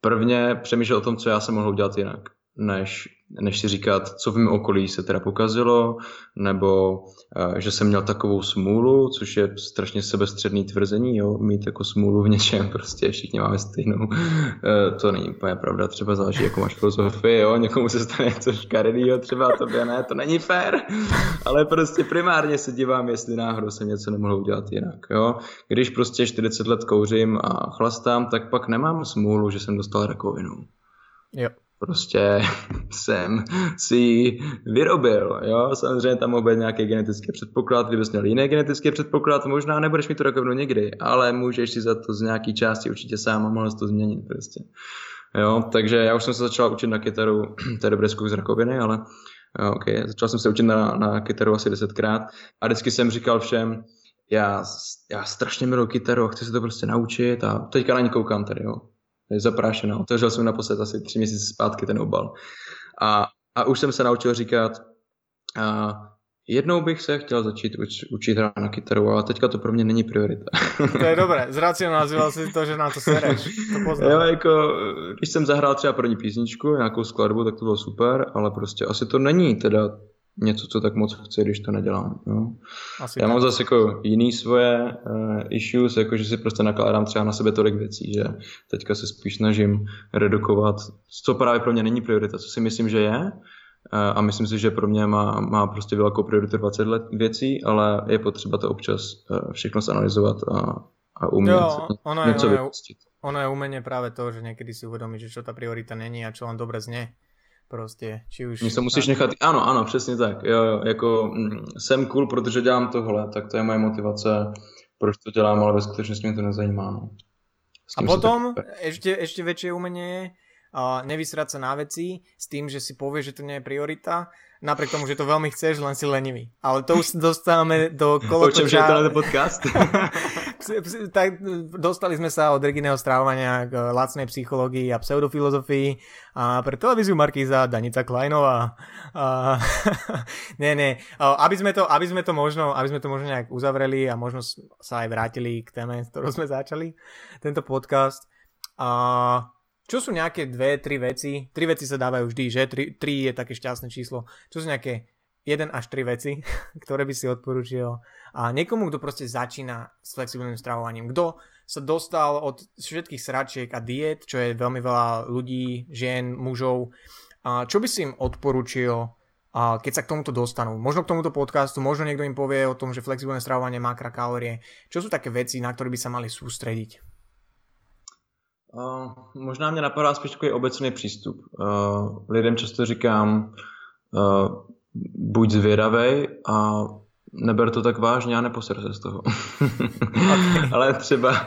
prvně přemýšlel o tom, co já jsem mohl udělat jinak, než než si říkat, co v mém okolí se teda pokazilo, nebo uh, že jsem měl takovou smůlu, což je strašně sebestředný tvrzení, jo, mít jako smůlu v něčem, prostě všichni máme stejnou. Uh, to není úplně pravda, třeba záleží, jako máš filozofii, jo, někomu se stane něco škaredýho, třeba tobě ne, to není fér, ale prostě primárně se dívám, jestli náhodou jsem něco nemohl udělat jinak, jo. Když prostě 40 let kouřím a chlastám, tak pak nemám smůlu, že jsem dostal rakovinu. Jo prostě jsem si vyrobil, jo, samozřejmě tam mohl být nějaký genetický předpoklad, kdybys měl jiný genetický předpoklad, možná nebudeš mít to rakovinu nikdy, ale můžeš si za to z nějaký části určitě sám a mohl to změnit prostě. Jo, takže já už jsem se začal učit na kytaru, to je dobré z rakoviny, ale okay, začal jsem se učit na, na kytaru asi desetkrát a vždycky jsem říkal všem, já, já strašně miluji kytaru a chci se to prostě naučit a teďka na ní koukám tady, jo zaprášená. Otevřel jsem naposled asi tři měsíce zpátky ten obal. A, a už jsem se naučil říkat, a jednou bych se chtěl začít uč, učit hrát na kytaru, ale teďka to pro mě není priorita. To je dobré, zracionalizoval si to, že na to sereš. To jo, jako, když jsem zahrál třeba první písničku, nějakou skladbu, tak to bylo super, ale prostě asi to není teda něco, co tak moc chci, když to nedělám. Jo. Asi Já tak. mám zase jako jiný svoje uh, issues, jako že si prostě nakládám třeba na sebe tolik věcí, že teďka se spíš snažím redukovat, co právě pro mě není priorita, co si myslím, že je, uh, a myslím si, že pro mě má, má prostě velkou prioritu 20 let věcí, ale je potřeba to občas uh, všechno zanalizovat a, a umět jo, ono něco je, ono je, ono je umenie práve to, že niekedy si uvedomíš, že čo tá priorita není a čo len dobre znie prostě, či už... se musíš nechat, ano, ano, přesně tak, jo, jo, jako mm, jsem cool, protože dělám tohle, tak to je moje motivace, proč to dělám, ale ve skutečnosti mě to nezajímá, no. A potom ešte, ešte väčšie umenie je, uh, nevysrať sa na veci s tým, že si povie, že to nie je priorita, napriek tomu, že to veľmi chceš, len si lenivý. Ale to už dostávame do kolotoča... Počujem, že je to podcast. tak dostali sme sa od Reginého strávania k lacnej psychológii a pseudofilozofii a pre televíziu Markíza Danica Kleinová. A, nie, nie. Aby sme, to, aby, sme to možno, aby sme to možno nejak uzavreli a možno sa aj vrátili k téme, ktorú sme začali, tento podcast. A čo sú nejaké dve, tri veci? Tri veci sa dávajú vždy, že? Tri, tri je také šťastné číslo. Čo sú nejaké 1 až 3 veci, ktoré by si odporúčil a niekomu, kto proste začína s flexibilným stravovaním. Kto sa dostal od všetkých sračiek a diet, čo je veľmi veľa ľudí, žien, mužov, a čo by si im odporúčil, a keď sa k tomuto dostanú. Možno k tomuto podcastu, možno niekto im povie o tom, že flexibilné stravovanie má kalórie. Čo sú také veci, na ktoré by sa mali sústrediť? Uh, možná mě napadá spíš takový obecný přístup. Uh, lidem často říkám, uh, buď zvědavej a neber to tak vážně a neposer se z toho. Ale třeba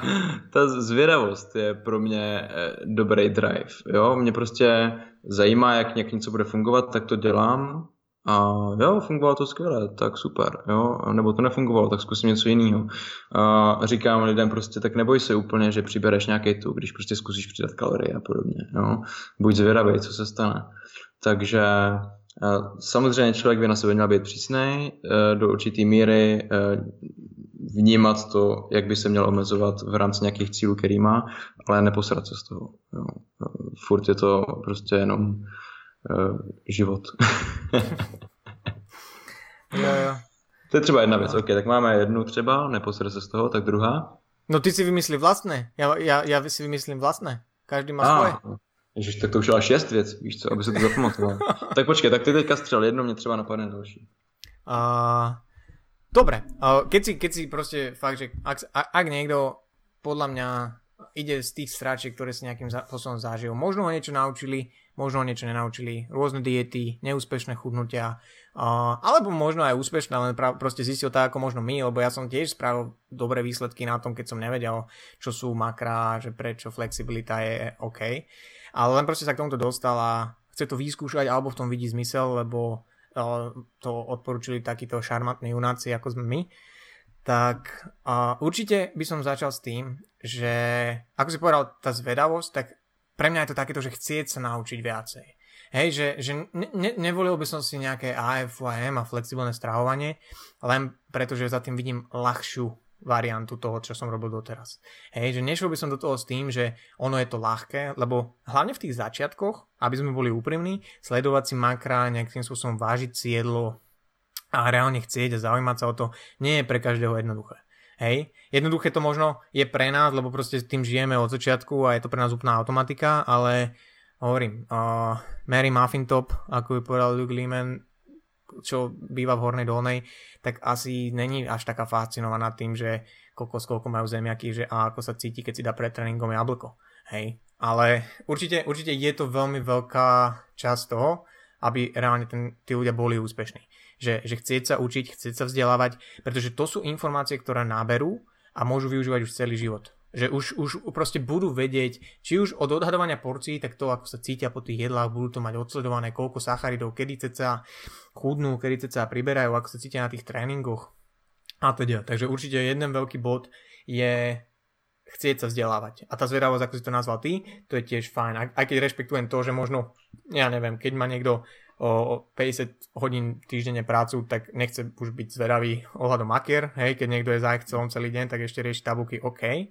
ta zvědavost je pro mě eh, dobrý drive. Jo? Mě prostě zajímá, jak něco bude fungovat, tak to dělám a jo, fungovalo to skvěle, tak super, jo, nebo to nefungovalo, tak zkusím něco jiného. A říkám lidem prostě, tak neboj se úplně, že přibereš nějaký tu, když prostě zkusíš přidat kalorie a podobně, jo. Buď zvědavý, co se stane. Takže Samozřejmě člověk by na sebe měl být přísný eh, do určité míry, eh, vnímat to, jak by se měl omezovat v rámci nějakých cílů, který má, ale neposrat se z toho. Jo. Furt je to prostě jenom život. jo, jo. To je třeba jedna věc. OK, tak máme jednu třeba, neposrat se z toho, tak druhá. No ty si vymyslí vlastné. Já, já, já si vymyslím vlastné. Každý má svoje. Ježiš, tak to už je šest věc, víš co, aby se to zapamatoval. tak počkej, tak ty teďka střel, jedno mě třeba napadne další. Uh, dobre, uh, keď, si, keď si proste fakt, že ak, ak niekto podľa mňa ide z tých stráčiek, ktoré si nejakým spôsobom zažil, možno ho niečo naučili, možno niečo nenaučili, rôzne diety, neúspešné chudnutia, uh, alebo možno aj úspešné, len pra- proste zistil tak ako možno my, lebo ja som tiež spravil dobré výsledky na tom, keď som nevedel, čo sú makrá, že prečo flexibilita je OK. Ale len proste sa k tomuto dostal a chce to vyskúšať alebo v tom vidí zmysel, lebo uh, to odporúčili takíto šarmantní junáci ako sme my, tak uh, určite by som začal s tým, že ako si povedal, tá zvedavosť, tak pre mňa je to takéto, že chcieť sa naučiť viacej. Hej, že, že ne, nevolil by som si nejaké AFM a flexibilné stravovanie, len preto, že za tým vidím ľahšiu variantu toho, čo som robil doteraz. Hej, že nešiel by som do toho s tým, že ono je to ľahké, lebo hlavne v tých začiatkoch, aby sme boli úprimní, sledovať si makra, nejakým spôsobom vážiť si jedlo a reálne chcieť a zaujímať sa o to, nie je pre každého jednoduché. Hej, jednoduché to možno je pre nás, lebo proste tým žijeme od začiatku a je to pre nás úplná automatika, ale hovorím, uh, Mary Muffin Top, ako by povedal Luke Lehman, čo býva v Hornej Dolnej, tak asi není až taká fascinovaná tým, že koľko, koľko majú zemiaky, že a ako sa cíti, keď si dá pred tréningom jablko. Hej. Ale určite, určite je to veľmi veľká časť toho, aby reálne ten, tí ľudia boli úspešní. Že, že chcieť sa učiť, chcieť sa vzdelávať, pretože to sú informácie, ktoré náberú a môžu využívať už celý život. Že už, už proste budú vedieť, či už od odhadovania porcií, tak to, ako sa cítia po tých jedlách, budú to mať odsledované, koľko sacharidov, kedy ceca chudnú, kedy ceca priberajú, ako sa cítia na tých tréningoch a teda. Takže určite jeden veľký bod je chcieť sa vzdelávať. A tá zvedavosť, ako si to nazval ty, to je tiež fajn. Aj keď rešpektujem to, že možno, ja neviem, keď má niekto o 50 hodín týždenne prácu, tak nechce už byť zvedavý ohľadom makier, hej, keď niekto je zajchcom celý deň, tak ešte rieši tabuky, OK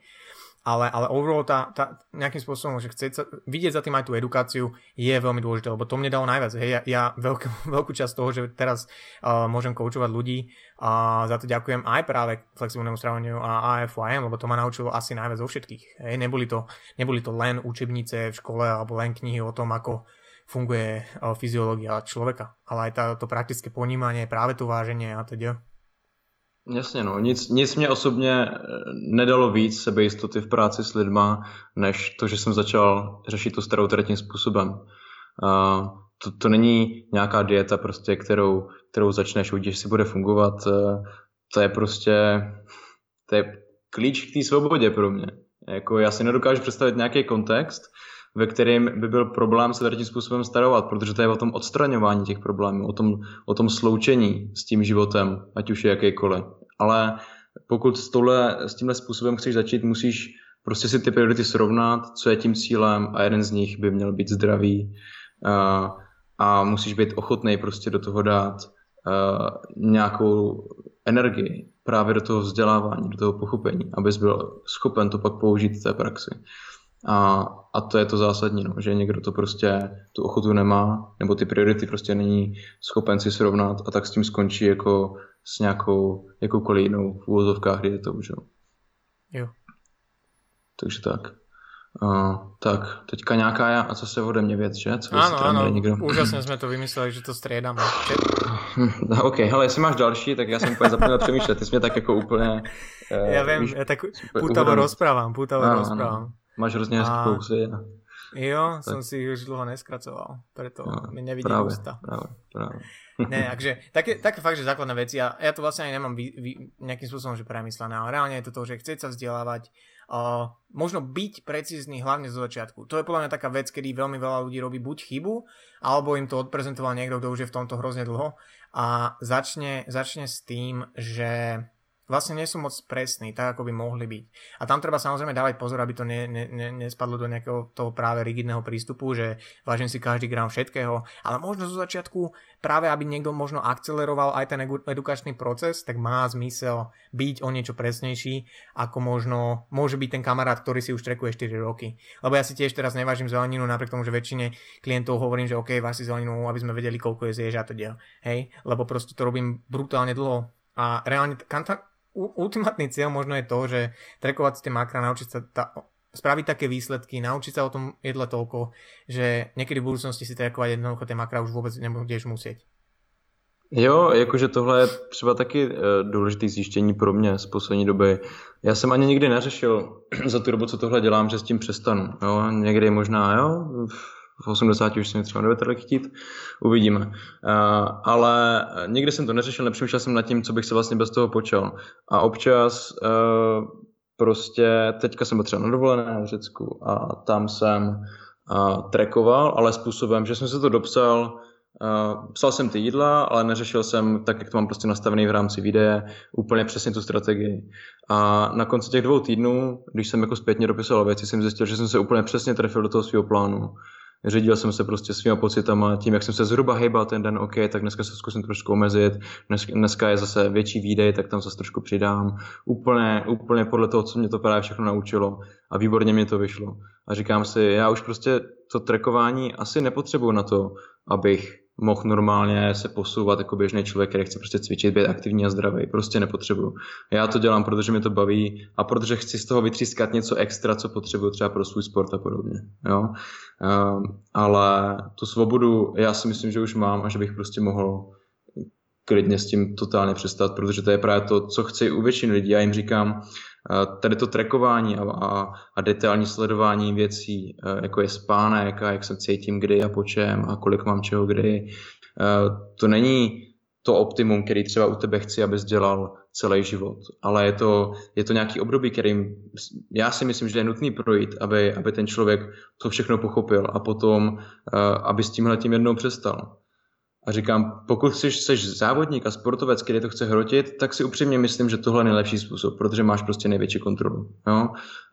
ale, ale overall tá, tá, nejakým spôsobom, že chce vidieť za tým aj tú edukáciu je veľmi dôležité, lebo to mne dalo najviac. Hej, ja, ja veľkú, veľkú časť toho, že teraz uh, môžem koučovať ľudí a za to ďakujem aj práve flexibilnému stravovaniu a AFYM, lebo to ma naučilo asi najviac zo všetkých. Hej, neboli, to, neboli to len učebnice v škole alebo len knihy o tom, ako funguje uh, fyziológia človeka, ale aj to praktické ponímanie, práve to váženie a teda. Jasně, no. Nic, nic mě osobně eh, nedalo víc sebejistoty v práci s lidma, než to, že jsem začal řešit tu starou způsobem. Uh, to, to není nějaká dieta, prostě, kterou, kterou začneš, uvidíš, si bude fungovat. Uh, to je prostě to je klíč k té svobodě pro mě. Jako já si nedokážu představit nějaký kontext, ve kterém by byl problém se tady tím způsobem starovat, protože to je o tom odstraňování těch problémů, o tom, o tom sloučení s tím životem, ať už je jakýkoliv. Ale pokud s, tohle, s tímhle způsobem chceš začít, musíš prostě si ty priority srovnat, co je tím cílem a jeden z nich by měl být zdravý a, a musíš být ochotný prostě do toho dát nějakou energii právě do toho vzdělávání, do toho pochopení, abys byl schopen to pak použít v té praxi. A, a to je to zásadní, no, že někdo to prostě tu ochotu nemá, nebo ty priority prostě není schopen si srovnat a tak s tím skončí jako s nějakou jakoukoliv jinou v úvozovkách, to už. Jo. Takže tak. Uh, tak, teďka nějaká a co se ode mě věc, že? Co ano, ano, někdo? úžasně jsme to vymysleli, že to střídáme. No, OK, hele, jestli máš další, tak já jsem úplně zapomněl přemýšlet, ty jsi mě tak jako úplně... Uh, já vím, já tak pútavo rozprávam, pútavo ano, rozprávam. Ano. Máš hrozně hezký kousy. Jo, tak. som si už dlho neskracoval, preto no, mi nevidí práve, ústa. Práve, práve. Ne, takže také, také fakt, že základné veci, ja, ja to vlastne aj nemám vy, vy, nejakým spôsobom že premyslené, ale reálne je to to, že chcieť sa vzdelávať, uh, možno byť precízny hlavne zo začiatku. To je podľa mňa taká vec, kedy veľmi veľa ľudí robí buď chybu, alebo im to odprezentoval niekto, kto už je v tomto hrozne dlho a začne, začne s tým, že vlastne nie sú moc presní, tak ako by mohli byť. A tam treba samozrejme dávať pozor, aby to ne, ne, ne, nespadlo do nejakého toho práve rigidného prístupu, že vážim si každý gram všetkého, ale možno zo začiatku práve aby niekto možno akceleroval aj ten edukačný proces, tak má zmysel byť o niečo presnejší, ako možno môže byť ten kamarát, ktorý si už trekuje 4 roky. Lebo ja si tiež teraz nevážim zeleninu, napriek tomu, že väčšine klientov hovorím, že OK, váš si zeleninu, aby sme vedeli, koľko je zježa to diel. Hej, lebo proste to robím brutálne dlho a reálne ultimátny cieľ možno je to, že trekovať si tie makra, naučiť sa ta, spraviť také výsledky, naučiť sa o tom jedle toľko, že niekedy v budúcnosti si trekovať jednoducho tie makra už vôbec nebudeš musieť. Jo, jakože tohle je třeba taky uh, důležité zjištění pro mě z poslední doby. Já jsem ani nikdy neřešil za tu dobu, co tohle dělám, že s tím přestanu. Jo? Někdy možná, jo, v 80 už se mi třeba nebude chtít, uvidíme. Uh, ale nikdy jsem to neřešil, nepřemýšlel jsem nad tím, co bych se vlastně bez toho počal. A občas uh, prostě, teďka jsem byl třeba na dovolené v Řecku a tam jsem uh, trekoval, ale způsobem, že jsem se to dopsal, psal jsem ty jídla, ale neřešil jsem tak, jak to mám prostě nastavený v rámci videa, úplně přesně tu strategii. A na konci těch dvou týdnů, když jsem jako zpětně dopisoval věci, jsem zjistil, že jsem se úplně přesně trefil do toho svého plánu řídil jsem se prostě svýma pocitama, tím, jak jsem se zhruba hejbal ten den, OK, tak dneska se zkusím trošku omezit, dnes, dneska je zase větší výdej, tak tam zase trošku přidám. Úplně, úplně podle toho, co mě to právě všechno naučilo a výborně mě to vyšlo. A říkám si, já už prostě to trekování asi nepotřebuju na to, abych mohl normálně se posouvat jako běžný člověk, který chce prostě cvičit, být aktivní a zdravý. Prostě nepotřebuju. Já to dělám, protože mi to baví a protože chci z toho vytřískat něco extra, co potřebuju třeba pro svůj sport a podobně. Jo? Um, ale tu svobodu já si myslím, že už mám a že bych prostě mohl klidně s tím totálně přestat, protože to je právě to, co chci u většiny lidí. Já jim říkám, tady to trackování a, a, a detailní sledování věcí, jako je spánek a jak se cítím kdy a po čem a kolik mám čeho kdy, to není to optimum, který třeba u tebe chci, abys dělal celý život, ale je to, je to nějaký období, kterým já si myslím, že je nutný projít, aby, aby ten člověk to všechno pochopil a potom, aby s tímhle tím jednou přestal. A říkám, pokud jsi, jsi závodník a sportovec, který to chce hrotit, tak si upřímně myslím, že tohle je nejlepší způsob, protože máš prostě největší kontrolu. Jo?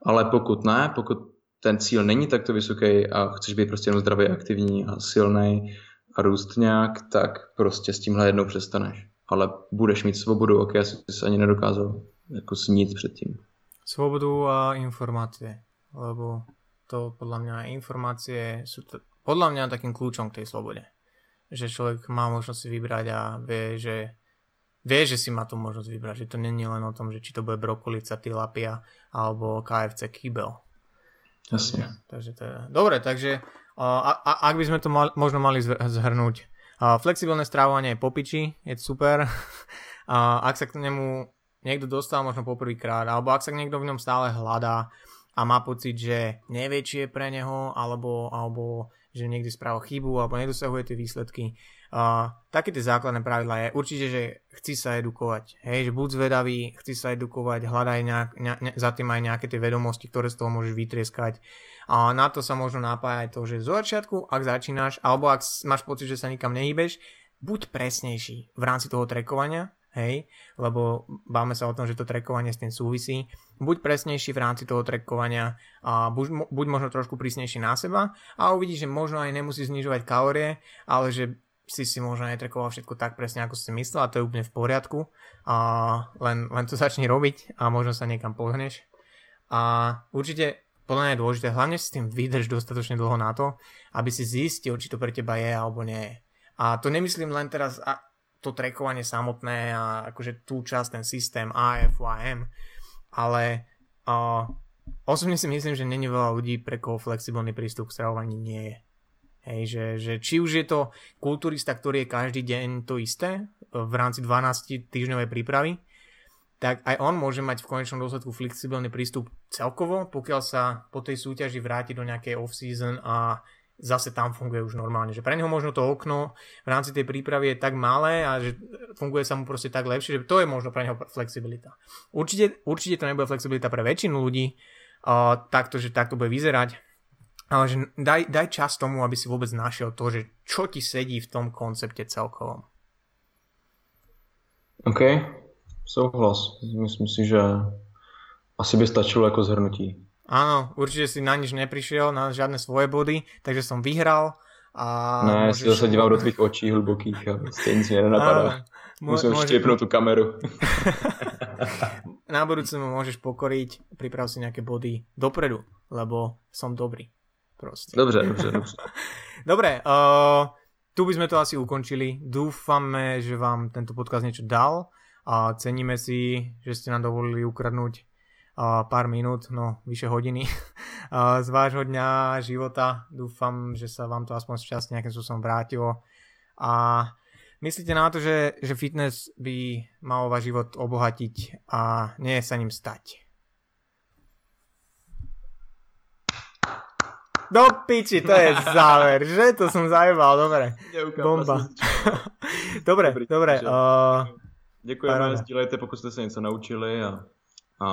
Ale pokud ne, pokud ten cíl není takto vysoký a chceš být prostě jenom zdravý, aktivní a silný a růst nějak, tak prostě s tímhle jednou přestaneš. Ale budeš mít svobodu, ok, já jsi ani nedokázal jako snít předtím. Svobodu a informácie, lebo to podľa mňa informácie sú to, podľa mňa takým kľúčom k tej slobode že človek má možnosť si vybrať a vie, že vie, že si má tú možnosť vybrať, že to není len o tom, že či to bude brokolica, tilapia alebo KFC kýbel. Jasne. Takže to je... Dobre, takže a, a, ak by sme to mal, možno mali zhrnúť. A flexibilné strávovanie je popiči, je super. A ak sa k nemu niekto dostal možno poprvýkrát, alebo ak sa niekto v ňom stále hľadá a má pocit, že nevie, či je pre neho, alebo, alebo že niekde spravil chybu alebo nedosahuje tie výsledky. Uh, také tie základné pravidla je určite, že chci sa edukovať. Hej, že buď zvedavý, chci sa edukovať, hľadaj nejak, ne, ne, za tým aj nejaké tie vedomosti, ktoré z toho môžeš vytrieskať. A na to sa možno napájať to, že zo začiatku, ak začínaš, alebo ak máš pocit, že sa nikam nehýbeš, buď presnejší v rámci toho trekovania, hej, lebo báme sa o tom, že to trekovanie s tým súvisí. Buď presnejší v rámci toho trekovania a buď, buď možno trošku prísnejší na seba a uvidíš, že možno aj nemusí znižovať kalórie, ale že si si možno netrekoval všetko tak presne, ako si myslel a to je úplne v poriadku. A len, len to začni robiť a možno sa niekam pohneš. A určite podľa mňa je dôležité, hlavne si s tým vydrž dostatočne dlho na to, aby si zistil, či to pre teba je alebo nie. A to nemyslím len teraz, to trekovanie samotné a akože tú časť, ten systém AFYM, ale uh, osobne si myslím, že není veľa ľudí, pre koho flexibilný prístup k stravovaní nie je. Hej, že, že či už je to kulturista, ktorý je každý deň to isté v rámci 12 týždňovej prípravy, tak aj on môže mať v konečnom dôsledku flexibilný prístup celkovo, pokiaľ sa po tej súťaži vráti do nejakej off-season a zase tam funguje už normálne. Že pre neho možno to okno v rámci tej prípravy je tak malé a že funguje sa mu proste tak lepšie, že to je možno pre neho flexibilita. Určite, určite to nebude flexibilita pre väčšinu ľudí, uh, takto, že takto bude vyzerať, ale že daj, daj čas tomu, aby si vôbec našiel to, že čo ti sedí v tom koncepte celkovom. OK, souhlas. Myslím si, že asi by stačilo ako zhrnutí. Áno, určite si na nič neprišiel, na žiadne svoje body, takže som vyhral. A ne, môžeš... si zase díval do tvých očí hlbokých a ste nic mě nenapadá. Musím môže... štiepnúť tú kameru. na budúce mu môžeš pokoriť, priprav si nejaké body dopredu, lebo som dobrý. Proste. Dobře, dobře, dobře. Dobre, uh, tu by sme to asi ukončili. Dúfame, že vám tento podcast niečo dal a ceníme si, že ste nám dovolili ukradnúť pár minút, no vyše hodiny z vášho dňa, života. Dúfam, že sa vám to aspoň časť nejakým spôsobom vrátilo. A myslíte na to, že, že fitness by mal váš život obohatiť a nie sa ním stať. Do piči, to je záver, že? To som zajebal, dobre. Bomba. dobre, dobre. dobre uh, Ďakujeme, sdílejte, pokud ste sa niečo naučili a, a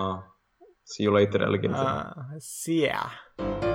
See you later, alligator. Uh, see ya.